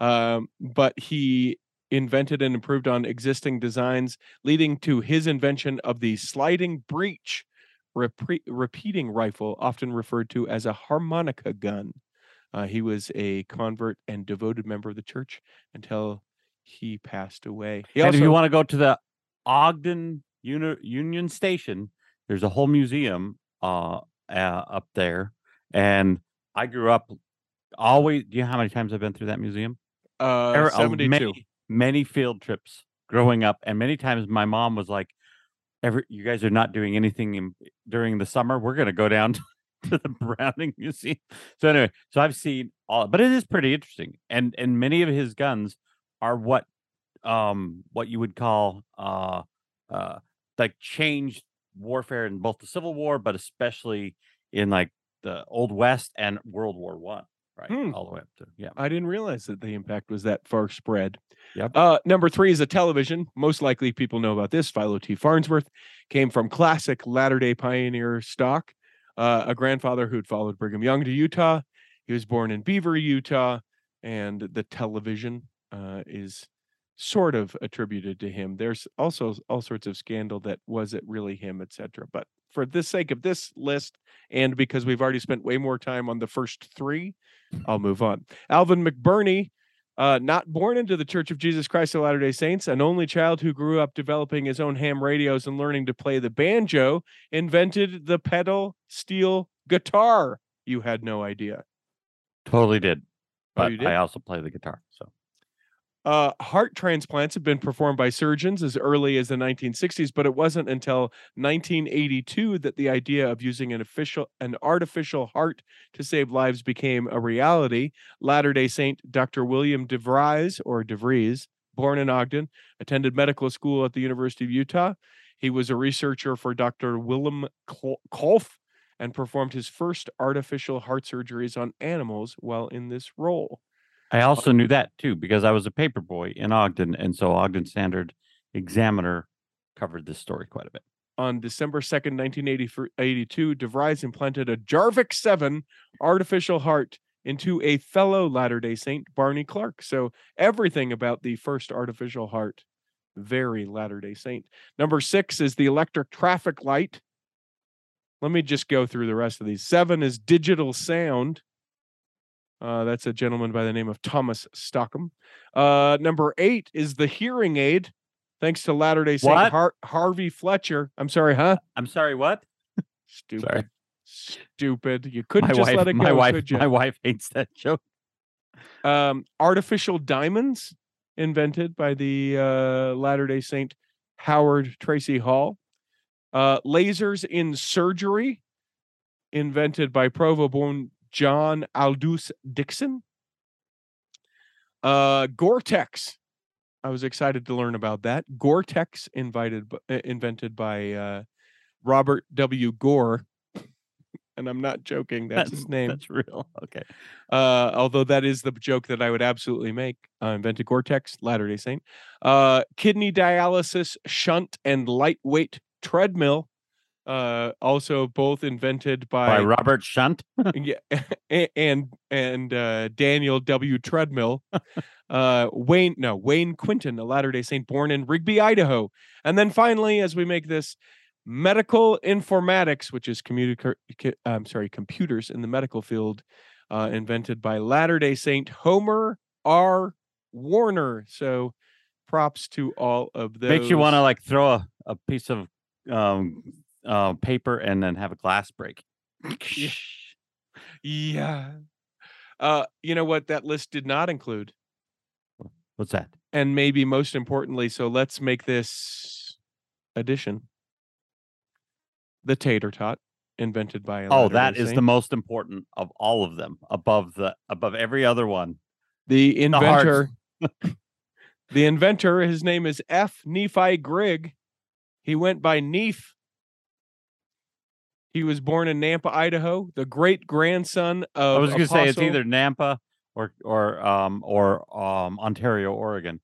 um, but he invented and improved on existing designs, leading to his invention of the sliding breech repre- repeating rifle, often referred to as a harmonica gun. Uh, he was a convert and devoted member of the church until he passed away. He and if you want to go to the Ogden Uni- Union Station, there's a whole museum uh, uh, up there. And I grew up always. Do you know how many times I've been through that museum? uh, 72. Many, many field trips growing up, and many times my mom was like, "Every you guys are not doing anything in, during the summer. We're going to go down to the Browning Museum." So anyway, so I've seen all, but it is pretty interesting, and and many of his guns are what um what you would call uh uh like changed warfare in both the Civil War, but especially in like the Old West and World War One, right, Hmm. all the way up to yeah. I didn't realize that the impact was that far spread. Yep. Uh, number three is a television. Most likely people know about this. Philo T. Farnsworth came from classic Latter day Pioneer stock. Uh, a grandfather who'd followed Brigham Young to Utah. He was born in Beaver, Utah, and the television uh, is sort of attributed to him. There's also all sorts of scandal that was it really him, etc. But for the sake of this list, and because we've already spent way more time on the first three, I'll move on. Alvin McBurney, uh, not born into the Church of Jesus Christ of Latter day Saints, an only child who grew up developing his own ham radios and learning to play the banjo, invented the pedal steel guitar. You had no idea. Totally did. Oh, But did? I also play the guitar. Uh, heart transplants have been performed by surgeons as early as the 1960s, but it wasn't until 1982 that the idea of using an official, an artificial heart to save lives became a reality. Latter-day Saint Dr. William DeVries or DeVries, born in Ogden, attended medical school at the University of Utah. He was a researcher for Dr. Willem Kol- Kolff and performed his first artificial heart surgeries on animals while in this role. I also knew that too because I was a paper boy in Ogden, and so Ogden Standard Examiner covered this story quite a bit. on December 2nd, 1982, DeVries implanted a Jarvik 7 artificial heart into a fellow Latter day Saint, Barney Clark. So everything about the first artificial heart, very Latter day Saint. Number six is the electric traffic light. Let me just go through the rest of these. Seven is digital sound. Uh, that's a gentleman by the name of Thomas Stockham. Uh, number eight is the hearing aid, thanks to Latter day Saint Har- Harvey Fletcher. I'm sorry, huh? I'm sorry, what? Stupid. Sorry. Stupid. You couldn't My just wife, let it go, my wife, my wife hates that joke. um, artificial diamonds invented by the uh, Latter day Saint Howard Tracy Hall. Uh, lasers in surgery invented by Provo born John Aldous Dixon. Uh, Gore-Tex. I was excited to learn about that. Gore-Tex invited, uh, invented by uh, Robert W. Gore. And I'm not joking. That's his name. That's real. Okay. Uh, although that is the joke that I would absolutely make. Uh, invented Gore-Tex, Latter Day Saint. Uh, kidney dialysis, shunt, and lightweight treadmill. Uh, also both invented by by, Robert Shunt. yeah, and and uh, Daniel W. Treadmill. uh, Wayne no Wayne Quinton, a Latter Day Saint born in Rigby, Idaho, and then finally, as we make this medical informatics, which is I'm sorry, computers in the medical field, uh, invented by Latter Day Saint Homer R. Warner. So, props to all of those. Makes you want to like throw a, a piece of um uh, paper and then have a glass break. Yeah. Yeah. Uh, you know what that list did not include, What's that? and maybe most importantly, so let's make this addition. The tater tot, invented by Oh, that is the most important of all of them, above the above every other one. the the inventor. the inventor, his name is F. Nephi Grigg. He went by Neef. He was born in Nampa, Idaho, the great grandson of I was going to say it's either Nampa or or um or um Ontario, Oregon.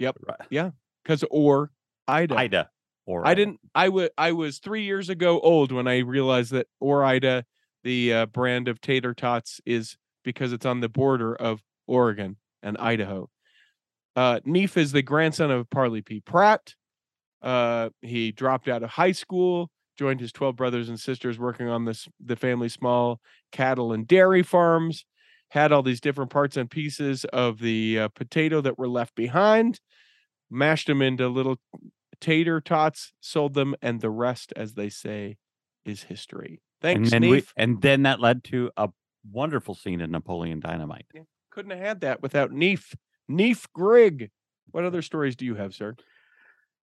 Yep. Right. because or Ida. Ida. Or I didn't. I was. I was three years ago old when I realized that Ore-Ida, the uh, brand of tater tots, is because it's on the border of Oregon and Idaho. Uh, Neef is the grandson of Parley P. Pratt. Uh, he dropped out of high school, joined his twelve brothers and sisters working on this the family small cattle and dairy farms. Had all these different parts and pieces of the uh, potato that were left behind, mashed them into little tater tots, sold them, and the rest, as they say, is history. Thanks, and then we, Neef. and then that led to a wonderful scene in Napoleon Dynamite. Couldn't have had that without Neef. Neef Grigg. What other stories do you have, sir?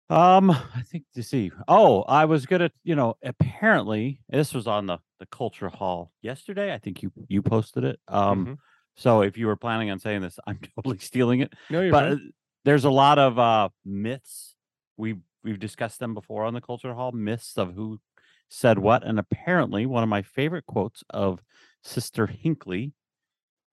Um, I think to see. Oh, I was gonna, you know, apparently this was on the the Cultural Hall yesterday. I think you you posted it. Um, Mhm. so if you were planning on saying this, I'm totally stealing it. No, you're but fine. there's a lot of uh myths. We we've discussed them before on the Cultural Hall. Myths of who said what, and apparently one of my favorite quotes of Sister Hinckley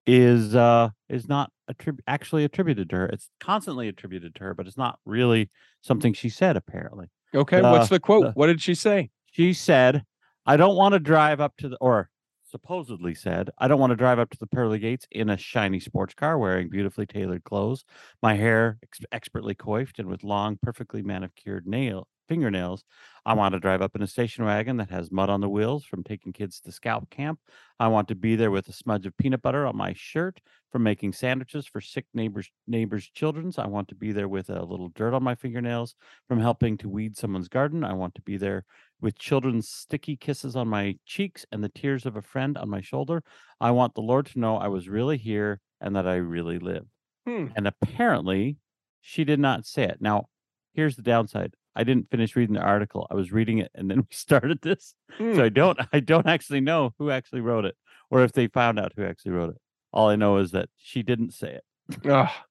is uh is not attrib- actually attributed to her. It's constantly attributed to her, but it's not really something she said. Apparently, Okay, what's the- the quote? the- what did she say? she said, "I don't want to drive up to the or." Supposedly said, I don't want to drive up to the pearly gates in a shiny sports car wearing beautifully tailored clothes, my hair ex- expertly coiffed and with long, perfectly manicured nail fingernails. I want to drive up in a station wagon that has mud on the wheels from taking kids to scalp camp. I want to be there with a smudge of peanut butter on my shirt from making sandwiches for sick neighbors neighbors' children's. I want to be there with a little dirt on my fingernails from helping to weed someone's garden. I want to be there with children's sticky kisses on my cheeks and the tears of a friend on my shoulder. I want the Lord to know I was really here and that I really live. Hmm. And apparently, she did not say it. Now, here's the downside. I didn't finish reading the article. I was reading it and then we started this. Hmm. So I don't I don't actually know who actually wrote it or if they found out who actually wrote it. All I know is that she didn't say it. Ah.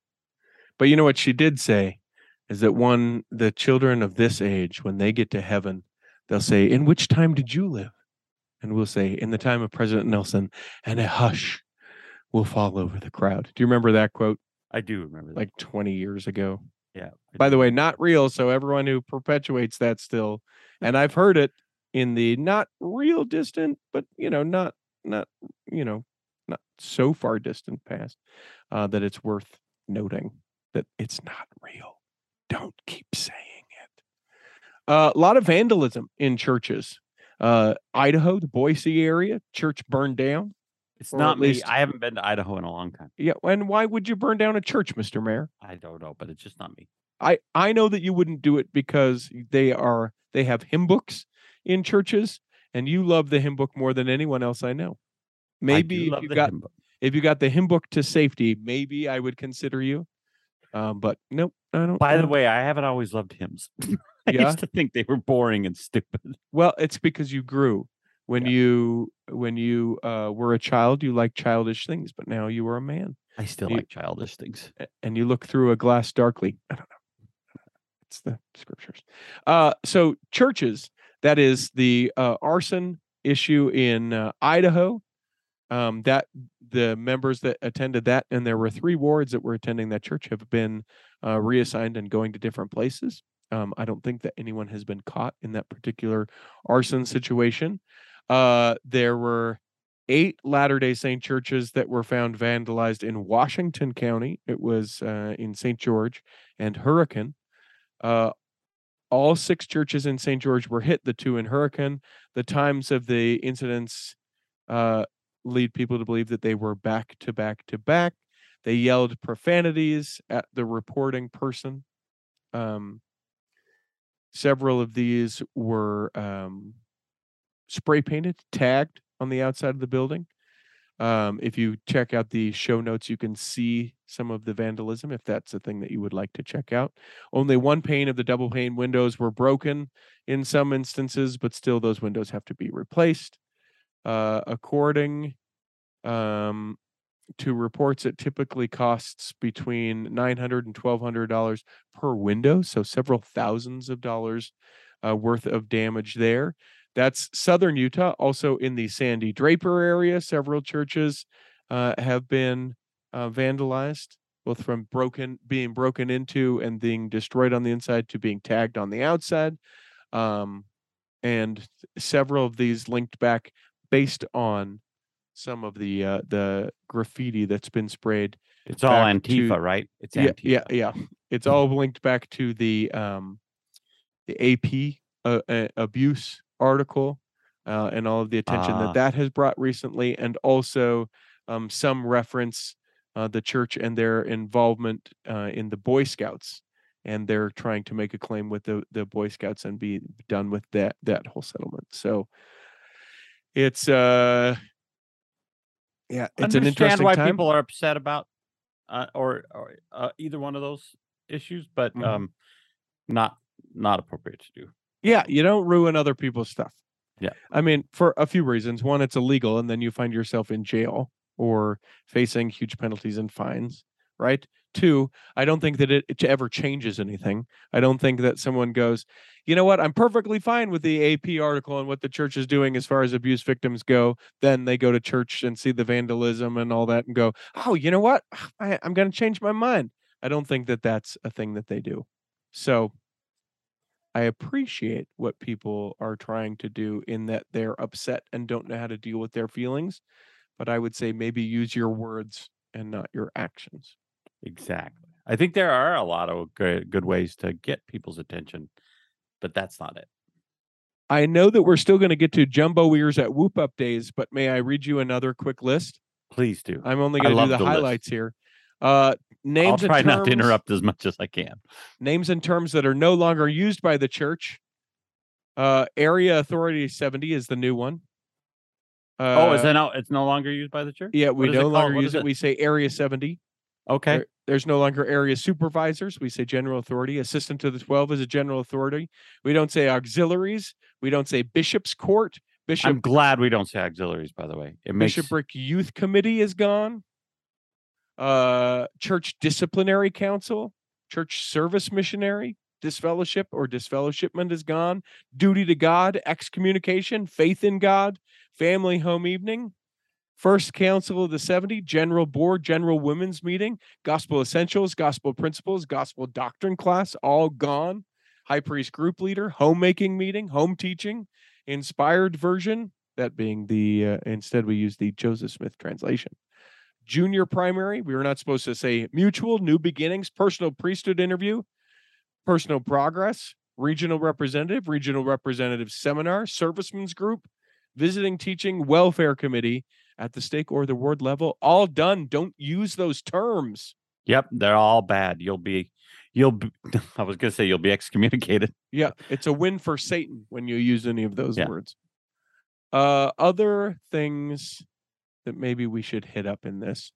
But you know what she did say is that one the children of this age, when they get to heaven, they'll say, In which time did you live? And we'll say, In the time of President Nelson, and a hush will fall over the crowd. Do you remember that quote I do remember that. like 20 years ago? By the way, not real. So everyone who perpetuates that still, and I've heard it in the not real distant, but you know, not not you know, not so far distant past, uh, that it's worth noting that it's not real. Don't keep saying it. Uh, a lot of vandalism in churches. Uh, Idaho, the Boise area, church burned down. it's not at me. least- I haven't been to Idaho in a long time. Yeah, and why would you burn down a church, Mister Mair? I don't know, but it's just not me. I I know that you wouldn't do it because they are they have hymn books in churches, and you love the hymn book more than anyone else I know. I Maybe if you got if you got the hymn book to safety, maybe I would consider you. Um, but nope, I don't. By the way, I haven't always loved hymns. I Yeah? used to think they were boring and stupid. well, it's because you grew when Yeah. you when you uh, were a child. You liked childish things, but now you are a man, I still You- like childish things. and you look through a glass darkly. I don't know. It's the scriptures. Uh, so churches, that is the uh, arson issue in uh, Idaho. Um, that the members that attended that, and there were three wards that were attending that church, have been uh, reassigned and going to different places. Um, I don't think that anyone has been caught in that particular arson situation. Uh, there were eight Latter day Saint churches that were found vandalized in Washington County. It was uh, in St. George and Hurricane. Uh, all six churches in St. George were hit, the two in Hurricane. The times of the incidents uh, lead people to believe that they were back to back to back. They yelled profanities at the reporting person. Um, several of these were um, spray painted, tagged on the outside of the building. Um, if you check out the show notes, you can see some of the vandalism if that's a thing that you would like to check out. Only one pane of the double pane windows were broken in some instances, but still those windows have to be replaced. Uh, according um, to reports, it typically costs between $900 and $1,200 per window, so several thousands of dollars uh, worth of damage there. That's southern Utah, also in the Sandy Draper area. Several churches uh, have been uh, vandalized, both from broken being broken into and being destroyed on the inside to being tagged on the outside. Um, and several of these linked back based on some of the uh, the graffiti that's been sprayed. It's all Antifa, to- right? It's Yeah, Antifa. yeah, yeah. It's all linked back to the um, the AP uh, uh, abuse article uh, and all of the attention Ah. that that has brought recently, and also um, some reference uh, the church and their involvement uh, in the Boy Scouts, and they're trying to make a claim with the the Boy Scouts and be done with that that whole settlement. So it's uh yeah, it's an Understand interesting why time. people are upset about uh, or, or uh, either one of those issues, but Mhm. um, not not appropriate to do. Yeah, you don't ruin other people's stuff. Yeah. I mean, for a few reasons. One, it's illegal, and then you find yourself in jail or facing huge penalties and fines, right? Two, I don't think that it, it ever changes anything. I don't think that someone goes, you know what, I'm perfectly fine with the AP article and what the church is doing as far as abuse victims go. Then they go to church and see the vandalism and all that and go, oh, you know what, I, I'm going to change my mind. I don't think that that's a thing that they do. So I appreciate what people are trying to do in that they're upset and don't know how to deal with their feelings. But I would say maybe use your words and not your actions. Exactly. I think there are a lot of good good ways to get people's attention, but that's not it. I know that we're still going to get to jumbo ears at Whoop Up Days, but may I read you another quick list? Please do. I'm only going to do the, the list. highlights here. Uh, names I'll and try not to interrupt as much as I can. names and terms that are no longer used by the church. Uh, Area Authority 70 is the new one. Uh, oh, is that now? It's no longer used by the church. Yeah, we it no longer use is it. We say Area 70. Okay. There- there's no longer area supervisors. We say general authority. Assistant to the 12 is a general authority. We don't say auxiliaries. We don't say bishop's court. Bishop I'm glad we don't say auxiliaries. By the way, it makes bishopric youth committee is gone. Uh, church disciplinary council, church service missionary, disfellowship or disfellowshipment is gone. Duty to God, excommunication, faith in God, family home evening, First Council of the 70, General Board, General Women's Meeting, Gospel Essentials, Gospel Principles, Gospel Doctrine class, all gone. High Priest Group Leader, Homemaking Meeting, Home Teaching, Inspired Version, that being the, uh, instead we use the Joseph Smith translation. Junior Primary, we were not supposed to say Mutual, New Beginnings, Personal Priesthood Interview, Personal Progress, Regional Representative, Regional Representative Seminar, Servicemen's Group, Visiting Teaching, Welfare Committee, at the stake or the ward level, all done. Don't use those terms. Yep, they're all bad. You'll be, you'll. Be, I was gonna say you'll be excommunicated. Yeah, it's a win for Satan when you use any of those Yeah. words. Uh, other things that maybe we should hit up in this.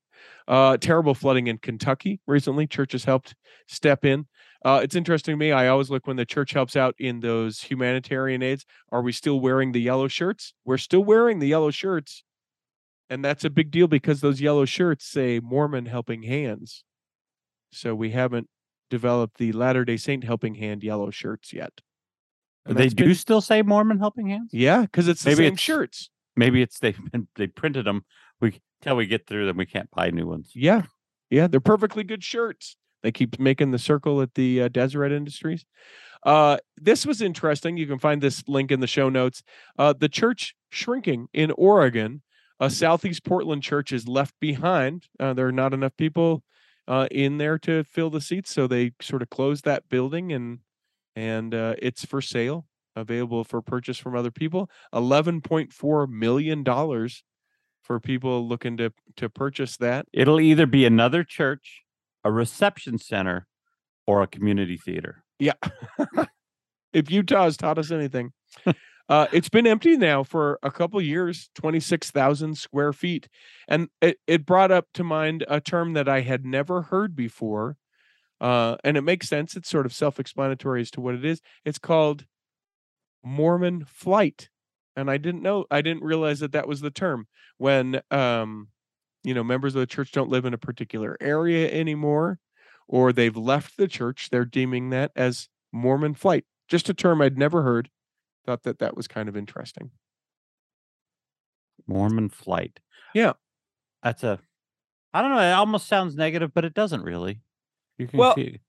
Uh, terrible flooding in Kentucky recently. Churches helped step in. Uh, it's interesting to me. I always look when the church helps out in those humanitarian aids. Are we still wearing the yellow shirts? We're still wearing the yellow shirts. And that's a big deal because those yellow shirts say Mormon helping hands. So we haven't developed the Latter day Saint helping hand yellow shirts yet. And they do been- still say Mormon Helping Hands. yeah, because it's the Maybe same it's- shirts. Maybe it's they they printed them. We till we get through them, we can't buy new ones. Yeah, yeah, they're perfectly good shirts. They keep making the circle at the uh, Deseret Industries. Uh, this was interesting. You can find this link in the show notes. Uh, the church shrinking in Oregon. A southeast Portland church is left behind. Uh, there are not enough people uh, in there to fill the seats, so they sort of closed that building and and uh, it's for sale, available for purchase from other people. Eleven point four million dollars for people looking to to purchase that. It'll either be another church, a reception center, or a community theater. Yeah. if Utah has taught us anything, uh, it's been empty now for a couple years, 26,000 square feet. And it, it brought up to mind a term that I had never heard before. Uh, and it makes sense. It's sort of self explanatory as to what it is. It's called Mormon flight. And I didn't know, I didn't realize that that was the term when, um, you know, members of the church don't live in a particular area anymore or they've left the church, they're deeming that as Mormon flight. Just a term I'd never heard. Thought that that was kind of interesting. Mormon flight. Yeah. That's a I don't know, it almost sounds negative, but it doesn't really. You can Well, see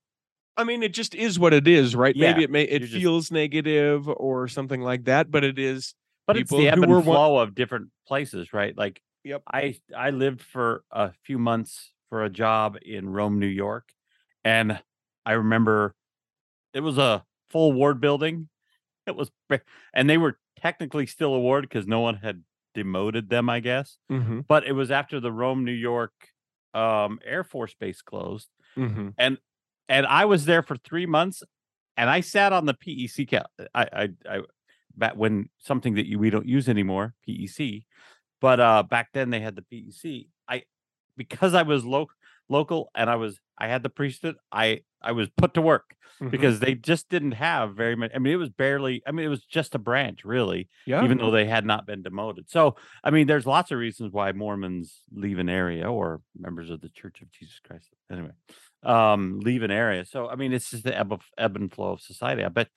I mean, it just is what it is, right? Maybe it may it you're just- feels negative or something like that, but it is. but it's the ebb and were one- of different places, right? Like Yep. I I lived for a few months for a job in Rome, New York, and I remember it was a full ward building. It was, and they were technically still a ward because no one had demoted them, I guess. Mhm, But it was after the Rome, New York um, Air Force Base closed, mhm. and and I was there for three months, and I sat on the PEC. Ca- I I, I back when something that you we don't use anymore, PEC, but uh back then they had the PEC. I because I was local local and I was I had the priesthood. I I was put to work Mhm. because they just didn't have very much. I mean, it was barely. I mean, it was just a branch, really yeah, even though they had not been demoted. So, I mean, there's lots of reasons why Mormons leave an area or members of the Church of Jesus Christ, anyway, um, leave an area. So, I mean, it's just the ebb, of, ebb and flow of society. I bet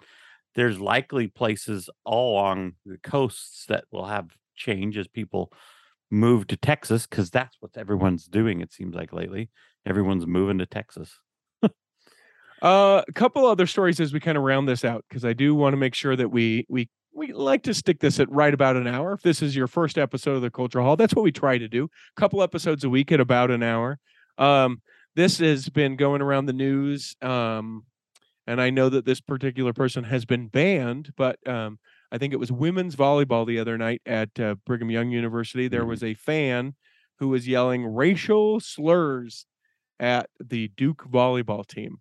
there's likely places all along the coasts that will have change as people move to Texas because that's what everyone's doing. It seems like lately, everyone's moving to Texas. Uh, a couple other stories as we kind of round this out because I do want to make sure that we we we like to stick this at right about an hour. If this is your first episode of the Cultural Hall, that's what we try to do. A couple episodes a week at about an hour. Um, this has been going around the news. Um, and I know that this particular person has been banned, but um, I think it was women's volleyball the other night at uh, Brigham Young University. There Mhm. was a fan who was yelling racial slurs at the Duke volleyball team.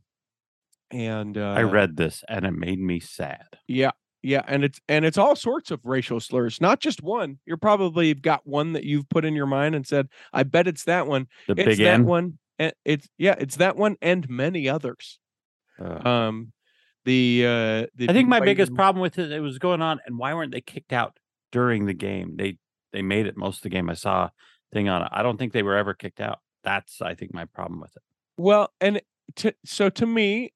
And uh, I read this and it made me sad. yeah, yeah, and it's and it's all sorts of racial slurs, not just one. You're probably got one that you've put in your mind and said, "I bet it's that one." The It's big that N. one. And it's yeah, it's that one and many others. Uh, Um, the uh, the I think my biggest problem with it, it was going on, and why weren't they kicked out during the game? They they made it most of the game. I saw a thing on it. I don't think they were ever kicked out. That's I think my problem with it. Well, and to, so to me,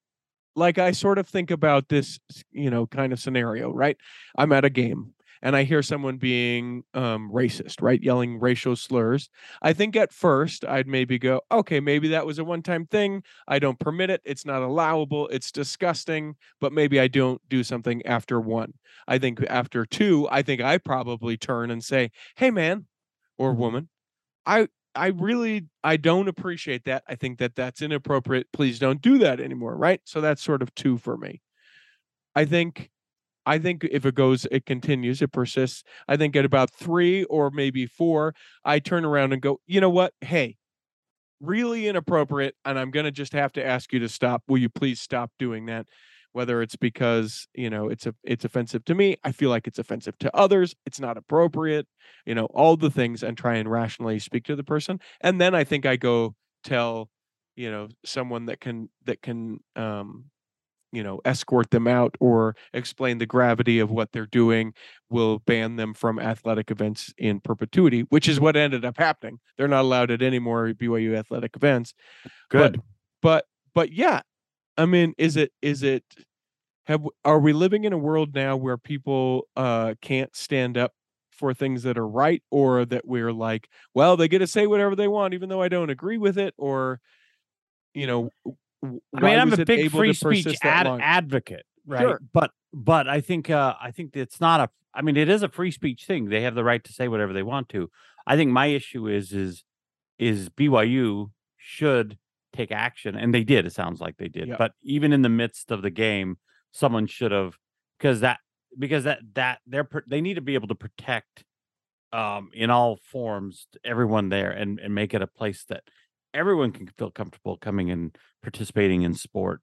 like I sort of think about this, you know, kind of scenario, right? I'm at a game and I hear someone being um, racist, right? Yelling racial slurs. I think at first I'd maybe go, okay, maybe that was a one time thing. I don't permit it. It's not allowable. It's disgusting, but maybe I don't do something after one. I think after two, I think I probably turn and say, hey, man or woman, I I really I don't appreciate that. I think that that's inappropriate. Please don't do that anymore, right? So that's sort of two for me. I think I think if it goes it continues, it persists. I think at about 3 or maybe 4, I turn around and go, "You know what? Hey, really inappropriate and I'm going to just have to ask you to stop. Will you please stop doing that?" Whether it's because, you know, it's a it's offensive to me, I feel like it's offensive to others, it's not appropriate you know all the things and try and rationally speak to the person and then i think i go tell you know someone that can that can um you know escort them out or explain the gravity of what they're doing will ban them from athletic events in perpetuity which is what ended up happening they're not allowed at any more byu athletic events Good. but but yeah i mean is it is it have are we living in a world now where people uh can't stand up for things that are right or that we're like well they get to say whatever they want even though i don't agree with it or you know I mean, I'm a big free speech ad- advocate. right? Sure. But but I think uh I think it's not a I mean it is a free speech thing. They have the right to say whatever they want to. I think my issue is is is BYU should take action and they did it sounds like they did. Yeah. But even in the midst of the game someone should have because that because that that they're they need to be able to protect um in all forms everyone there and and make it a place that everyone can feel comfortable coming and participating in sport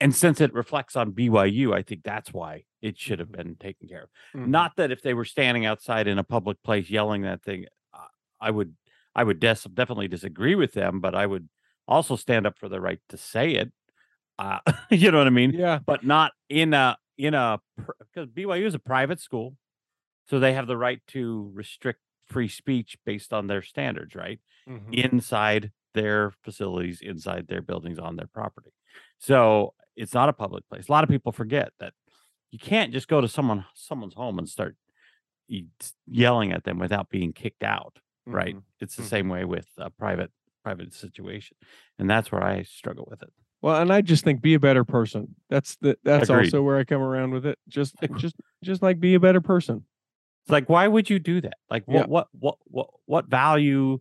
and since it reflects on BYU, I think that's why it should have been taken care of. Mhm. Not that if they were standing outside in a public place yelling that thing, I would, I would des- definitely disagree with them, but I would also stand up for the right to say it. Uh, you know what I mean? Yeah. But not in a in a because BYU is a private school, so they have the right to restrict free speech based on their standards, right? Mhm. inside their facilities, inside their buildings on their property. So it's not a public place. A lot of people forget that you can't just go to someone someone's home and start yelling at them without being kicked out, right? Mhm. It's the Mhm. same way with a private private situation, and that's where I struggle with it. Well, and I just think be a better person. That's the that's Agreed. also where I come around with it. Just just just like be a better person. It's like, why would you do that? Like, Yeah. what what what what what value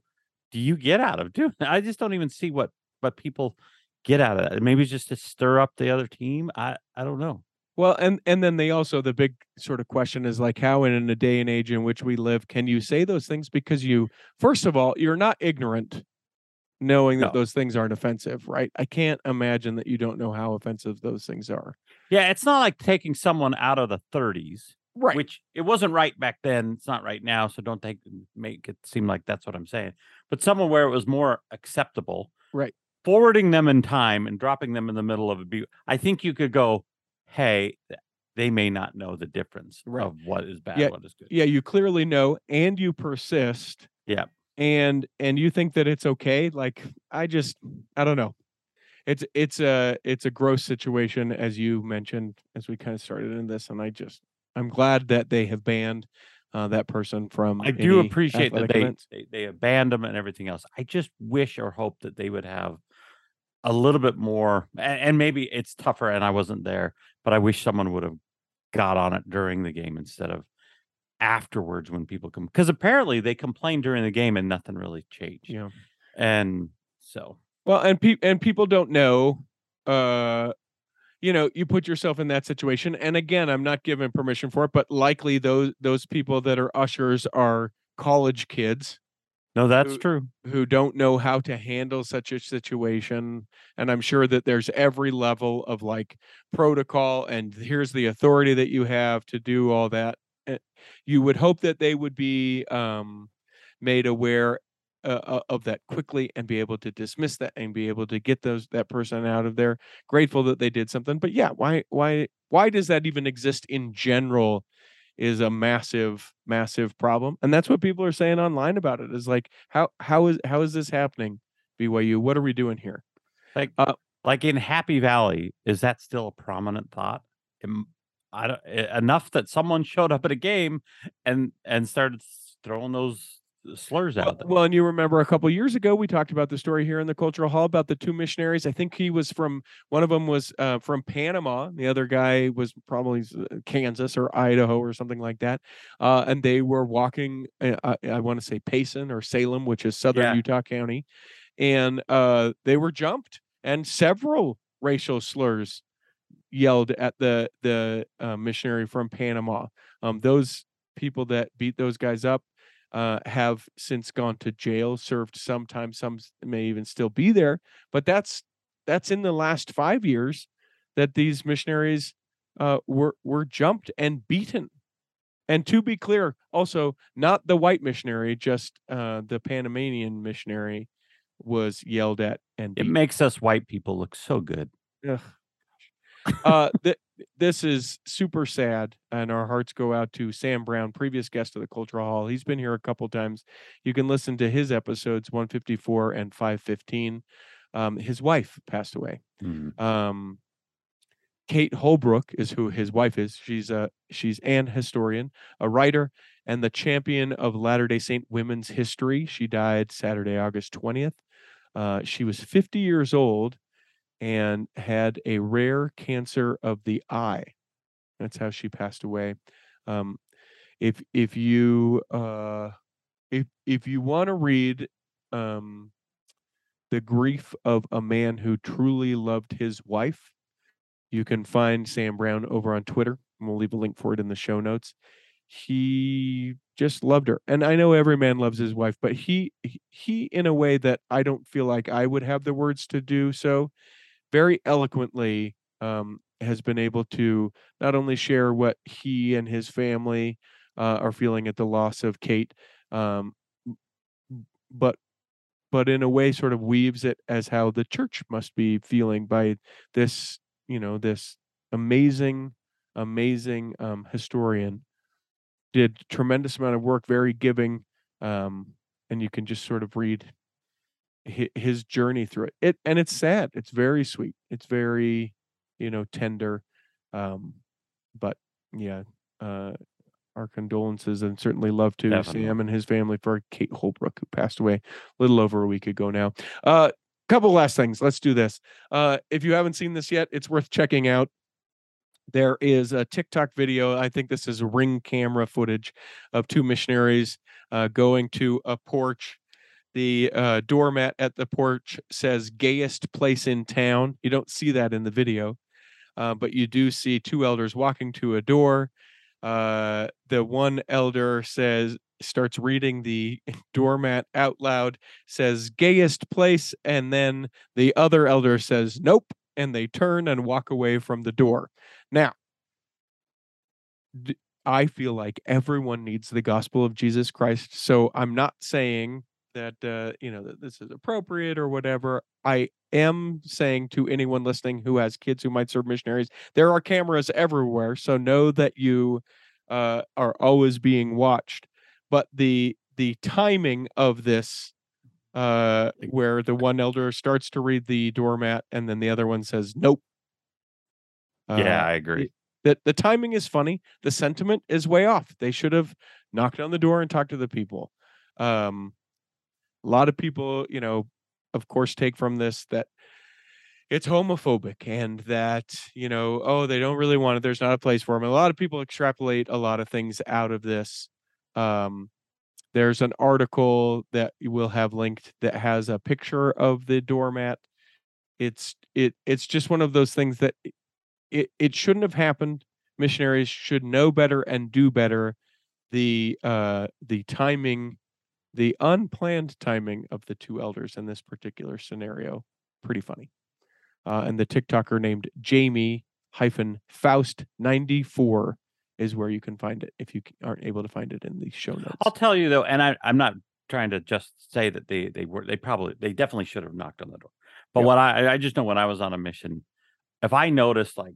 do you get out of doing? that? I just don't even see what what people get out of that. Maybe it's just to stir up the other team. I I don't know. Well, and and then they also the big sort of question is like how in a day and age in which we live can you say those things because you first of all you're not ignorant knowing that No. those things aren't offensive, right? I can't imagine that you don't know how offensive those things are. Yeah, it's not like taking someone out of the 30s, Right. which it wasn't right back then. It's not right now, so don't take make it seem like that's what I'm saying. But somewhere where it was more acceptable, Right. Forwarding them in time and dropping them in the middle of a be I think you could go, hey, they may not know the difference Right. of what is bad, Yeah, what is good. yeah, you clearly know and you persist. Yeah. And and you think that it's okay? Like I just I don't know. It's it's a it's a gross situation as you mentioned as we kind of started in this and I just I'm glad that they have banned uh, that person from I do appreciate that they, events. they they abandoned them and everything else. I just wish or hope that they would have a little bit more, a- and, maybe it's tougher, and I wasn't there, but I wish someone would have got on it during the game instead of afterwards when people come because apparently they complained during the game and nothing really changed. Yeah. and so Well, and pe- and people don't know. Uh, you know, you put yourself in that situation, and again, I'm not given permission for it, but likely those those people that are ushers are college kids no, that's Who- true. who don't know how to handle such a situation, and I'm sure that there's every level of like protocol, and here's the authority that you have to do all that. Eh, You would hope that they would be um, made aware uh, uh, of that quickly and be able to dismiss that and be able to get those that person out of there. Grateful that they did something, but yeah, why why why does that even exist in general? Is a massive massive problem, and that's what people are saying online about it. Is like how how is how is this happening? BYU, what are we doing here? Like Uh, like in Happy Valley, is that still a prominent thought? I don't, enough that someone showed up at a game and and started throwing those slurs Well, out there. well, and you remember a couple years ago we talked about the story here in the cultural hall about the two missionaries. I think he was from one of them was uh, from Panama. The other guy was probably uh, Kansas or Idaho or something like that. Uh, and they were walking. Uh, I, I want to say Payson or Salem, which is southern Yeah. Utah County, and uh, they were jumped and several racial slurs yelled at the the uh, missionary from Panama. Um, those people that beat those guys up uh, have since gone to jail, served some time. Some may even still be there, but that's that's in the last five years that these missionaries uh, were were jumped and beaten. And to be clear, also not the white missionary, just uh, the Panamanian missionary was yelled at and it makes us white people look so good. Ugh. uh, th- this is super sad, and our hearts go out to Sam Brown, previous guest of the Cultural Hall. He's been here a couple times. You can listen to his episodes 154 and 515. Um, his wife passed away. Mm. Um, Kate Holbrook is who his wife is. She's a she's an historian, a writer, and the champion of Latter Day Saint women's history. She died Saturday, August twentieth. Uh, she was fifty years old, and had a rare cancer of the eye. That's how she passed away. Um, if if you uh, if if you want to read um, the grief of a man who truly loved his wife, you can find Sam Brown over on Twitter, and we'll leave a link for it in the show notes. He just loved her, and I know every man loves his wife, but he he- in a way that I don't feel like I would have the words to do so, very eloquently um, has been able to not only share what he and his family uh, are feeling at the loss of Kate, um, but but in a way sort of weaves it as how the church must be feeling by this you know this amazing amazing um, historian. Did tremendous amount of work very giving um, and you can just sort of read his journey through it. It and it's sad. It's very sweet. It's very, you know, tender. Um, but yeah, uh, our condolences and certainly love to Definitely. Sam and his family for Kate Holbrook, who passed away a little over a week ago now. Uh, couple last things. Let's do this. Uh, if you haven't seen this yet, it's worth checking out. There is a TikTok video. I think this is ring camera footage of two missionaries uh, going to a porch the uh, doormat at the porch says gayest place in town. You don't see that in the video, uh, but you do see two elders walking to a door. Uh, the one elder says, starts reading the doormat out loud, says gayest place. And then the other elder says, nope. And they turn and walk away from the door. Now, d- I feel like everyone needs the gospel of Jesus Christ. So I'm not saying that uh, you know that this is appropriate or whatever. I am saying to anyone listening who has kids who might serve missionaries, there are cameras everywhere, so know that you uh, are always being watched. But the the timing of this, uh, where the one elder starts to read the doormat and then the other one says nope. yeah, Uh, I agree. that the timing is funny. The sentiment is way off. They should have knocked on the door and talked to the people. Um, a lot of people, you know, of course, take from this that it's homophobic and that you know, oh, they don't really want it. There's not a place for them. A lot of people extrapolate a lot of things out of this. Um, there's an article that will have linked that has a picture of the doormat. It's it it's just one of those things that it, it shouldn't have happened. Missionaries should know better and do better. The uh the timing, the unplanned timing of the two elders in this particular scenario, pretty funny. Uh, and the TikToker named Jamie hyphen Faust ninety four is where you can find it if you aren't able to find it in the show notes. I'll tell you though, and I, I'm not trying to just say that they they were they probably they definitely should have knocked on the door. But Yep. what I I just know when I was on a mission, if I noticed like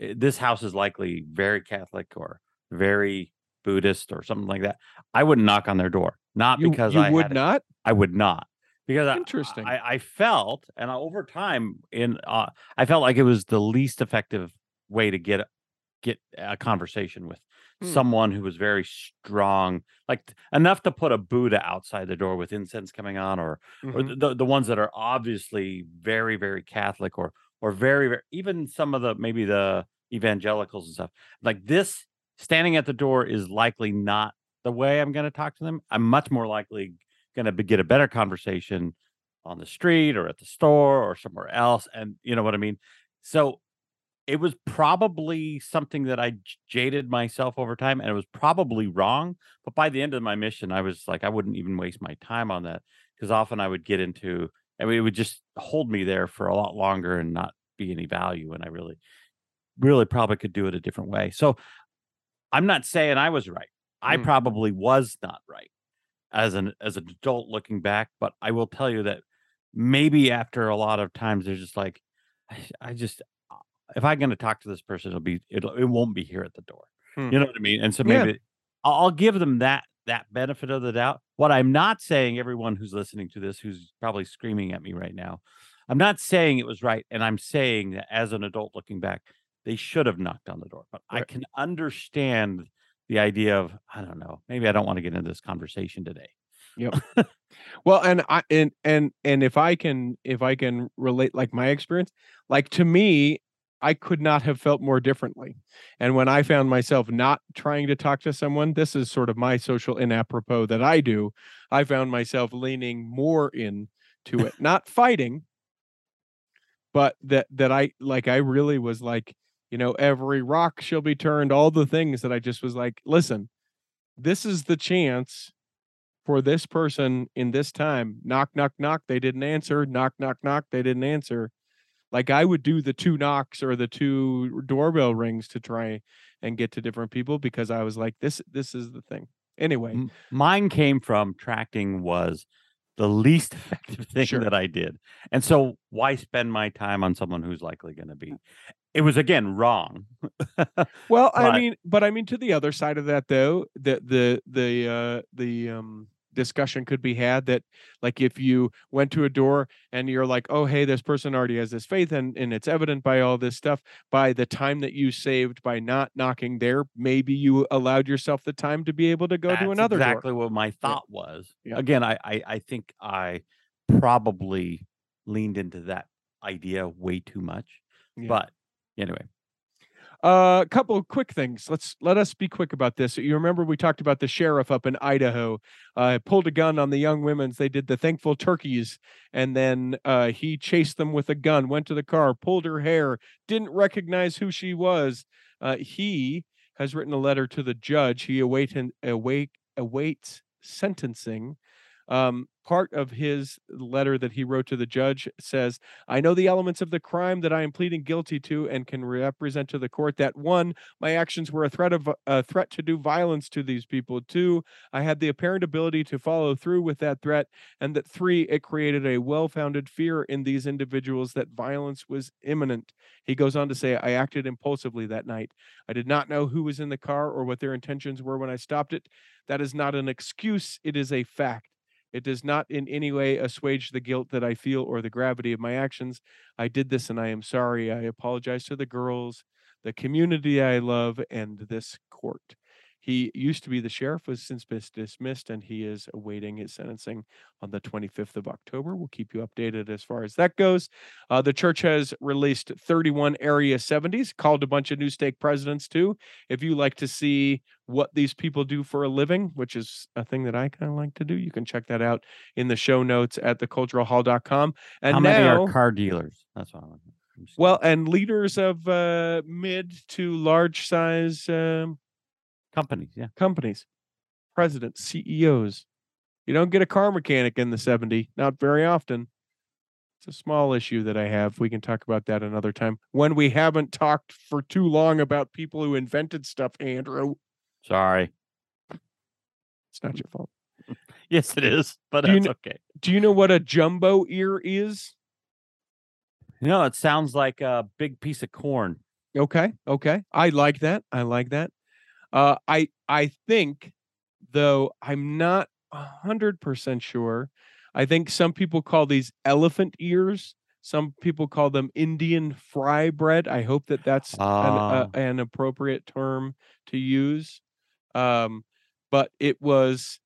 eh, this house is likely very Catholic or very Buddhist or something like that, I wouldn't knock on their door. Not you, because you I would not. I would not because Interesting. I, I felt, and I- over time, in uh, I felt like it was the least effective way to get get a conversation with Hmm. someone who was very strong, like enough to put a Buddha outside the door with incense coming on, or or Mhm. the, the ones that are obviously very very Catholic, or or very, very even some of the maybe the evangelicals and stuff. Like this, standing at the door is likely not the way I'm going to talk to them. I'm much more likely going to get a better conversation on the street or at the store or somewhere else. And you know what I mean? So it was probably something that I jaded myself over time and it was probably wrong. But by the end of my mission, I was like, I wouldn't even waste my time on that because often I would get into, I mean, it would just hold me there for a lot longer and not be any value. And I really, really probably could do it a different way. So I'm not saying I was right. I Mm. probably was not right as an as an adult looking back, but I will tell you that maybe after a lot of times there's just like I, I just uh, if I'm going to talk to this person, it'll be it'll it won't be here at the door. Hmm. You know what I mean? And so Yeah. maybe I'll, I'll give them that that benefit of the doubt. What I'm not saying, everyone who's listening to this, who's probably screaming at me right now, I'm not saying it was right, and I'm saying that as an adult looking back, they should have knocked on the door. But I can understand the idea of I don't know. Maybe I don't want to get into this conversation today. Yep. well, and I and and and if I can if I can relate like my experience, like to me, I could not have felt more differently. And when I found myself not trying to talk to someone, this is sort of my social inapropos that I do. I found myself leaning more in to it, not fighting, but that that I like I really was like, you know, every rock shall be turned, all the things that I just was like, listen, this is the chance for this person in this time. Knock, knock, knock. They didn't answer. Knock, knock, knock. They didn't answer. Like I would do the two knocks or the two doorbell rings to try and get to different people because I was like, this, this is the thing. Anyway, Mine came from tracking was the least effective thing Sure. that I did. And so why spend my time on someone who's likely going to be it was again wrong. Well, I mean, but I mean, to the other side of that, though, the the the uh, the um, discussion could be had that, like, if you went to a door and you're like, "Oh, hey, this person already has this faith," and and it's evident by all this stuff. By the time that you saved by not knocking there, maybe you allowed yourself the time to be able to go That's to another exactly door. what my thought was. Yeah. Again, I, I I think I probably leaned into that idea way too much. Yeah. But anyway, Uh, a couple of quick things. Let's let us be quick about this. You remember we talked about the sheriff up in Idaho, uh, pulled a gun on the young women's. They did the thankful turkeys, and then uh, he chased them with a gun. Went to the car, pulled her hair, didn't recognize who she was. Uh, he has written a letter to the judge. He await await awaits sentencing. Um, part of his letter that he wrote to the judge says, I know the elements of the crime that I am pleading guilty to and can represent to the court that one, my actions were a threat of a threat to do violence to these people. Two, I had the apparent ability to follow through with that threat, and that three, it created a well-founded fear in these individuals that violence was imminent. He goes on to say, I acted impulsively that night. I did not know who was in the car or what their intentions were when I stopped it. That is not an excuse, it is a fact. It does not in any way assuage the guilt that I feel or the gravity of my actions. I did this and I am sorry. I apologize to the girls, the community I love, and this court. He used to be the sheriff, was since been dismissed, and he is awaiting his sentencing on the 25th of October. We'll keep you updated as far as that goes. Uh, the church has released 31 Area 70s, called a bunch of new stake presidents too. If you like to see what these people do for a living, which is a thing that I kind of like to do, you can check that out in the show notes at theculturalhall.com. And how now, many are car dealers? That's what I'm I'm well, and leaders of uh, mid to large size um, companies, yeah. companies, presidents, CEOs. You don't get a car mechanic in the 70, not very often. It's a small issue that I have. We can talk about that another time when we haven't talked for too long about people who invented stuff, Andrew. Sorry. It's not your fault. Yes, it is, but Do that's okay. Do you know what a jumbo ear is? No, it sounds like a big piece of corn. Okay, okay. I like that. I like that. Uh, I I think, though, I'm not a hundred percent sure. I think some people call these elephant ears. Some people call them Indian fry bread. I hope that that's an, uh, Ah. an appropriate term to use. Um, but it was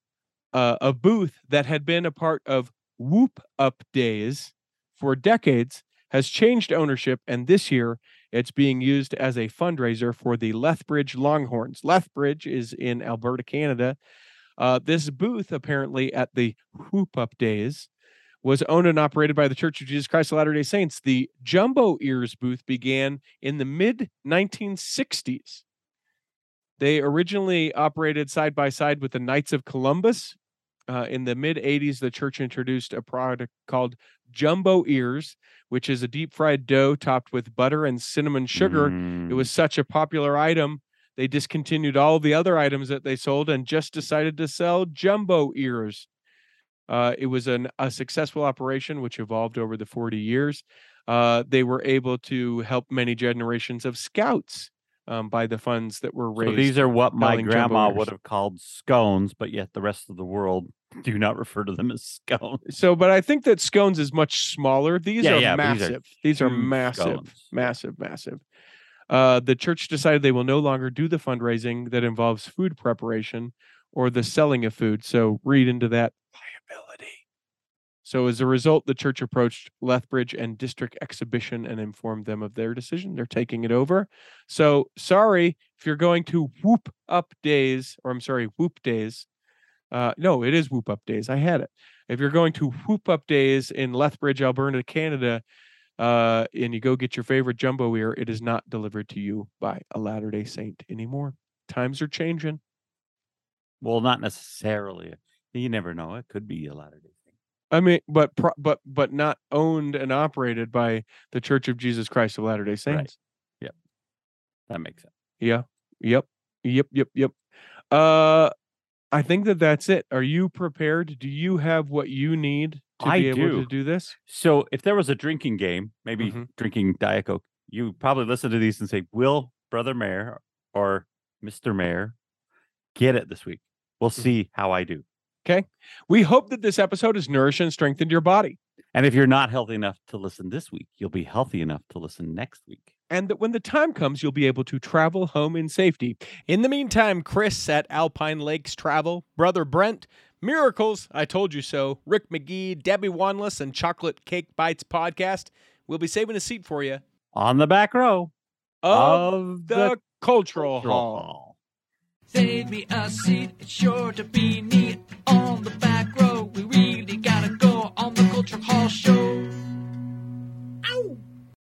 uh, a booth that had been a part of Whoop Up Days for decades has changed ownership, and this year it's being used as a fundraiser for the Lethbridge Longhorns. Lethbridge is in Alberta, Canada. Uh, this booth, apparently at the Whoop Up Days, was owned and operated by the Church of Jesus Christ of Latter day Saints. The Jumbo Ears booth began in the mid 1960s. They originally operated side by side with the Knights of Columbus. Uh, in the mid 80s, the church introduced a product called Jumbo Ears, which is a deep fried dough topped with butter and cinnamon sugar. It Mm, was such a popular item, they discontinued all the other items that they sold and just decided to sell Jumbo Ears. Uh, it was an, a successful operation which evolved over the 40 years. Uh, they were able to help many generations of scouts um, by the funds that were So raised. these are what my grandma would have called scones, but yet the rest of the world do not refer to them as scones. so, but I think that scones is much smaller. These Yeah, are yeah, but these are massive. These are, massive, scones. massive, massive. Uh, the church decided they will no longer do the fundraising that involves food preparation or the selling of food. So read into that liability. So as a result, the church approached Lethbridge and District Exhibition and informed them of their decision. They're taking it over. So sorry if you're going to Whoop Up Days, or I'm sorry, Whoop Days. Uh, no, it is Whoop Up Days. I had it. If you're going to Whoop Up Days in Lethbridge, Alberta, Canada, uh, and you go get your favorite jumbo ear, it is not delivered to you by a Latter Day Saint anymore. Times are changing. Well, not necessarily. You never know. It could be a Latter Day Saint. I mean, but pro- but but not owned and operated by the Church of Jesus Christ of Latter Day Saints. Yep. That makes sense. Yeah. Yep. Yep. Yep. Yep. Uh, I think that that's it. Are you prepared? Do you have what you need to I be able do. to do this? So if there was a drinking game, maybe Mhm. drinking Diet Coke, you probably listen to these and say, Will Brother Mair or Mr. Mair get it this week? We'll Mm-hmm. see how I do. Okay. We hope that this episode has nourished and strengthened your body, And if you're not healthy enough to listen this week, you'll be healthy enough to listen next week and that when the time comes, you'll be able to travel home in safety. In the meantime, Chris at Alpine Lakes Travel, brother Brent, Miracles, I Told You So, Rick McGee, Debbie Wanless, and Chocolate Cake Bites podcast. We'll be saving a seat for you on the back row of, of the, the, Cultural, Cultural Hall. Hall. Save me a seat, it's sure to be neat on the back row. We really gotta go on the Cultural Hall show.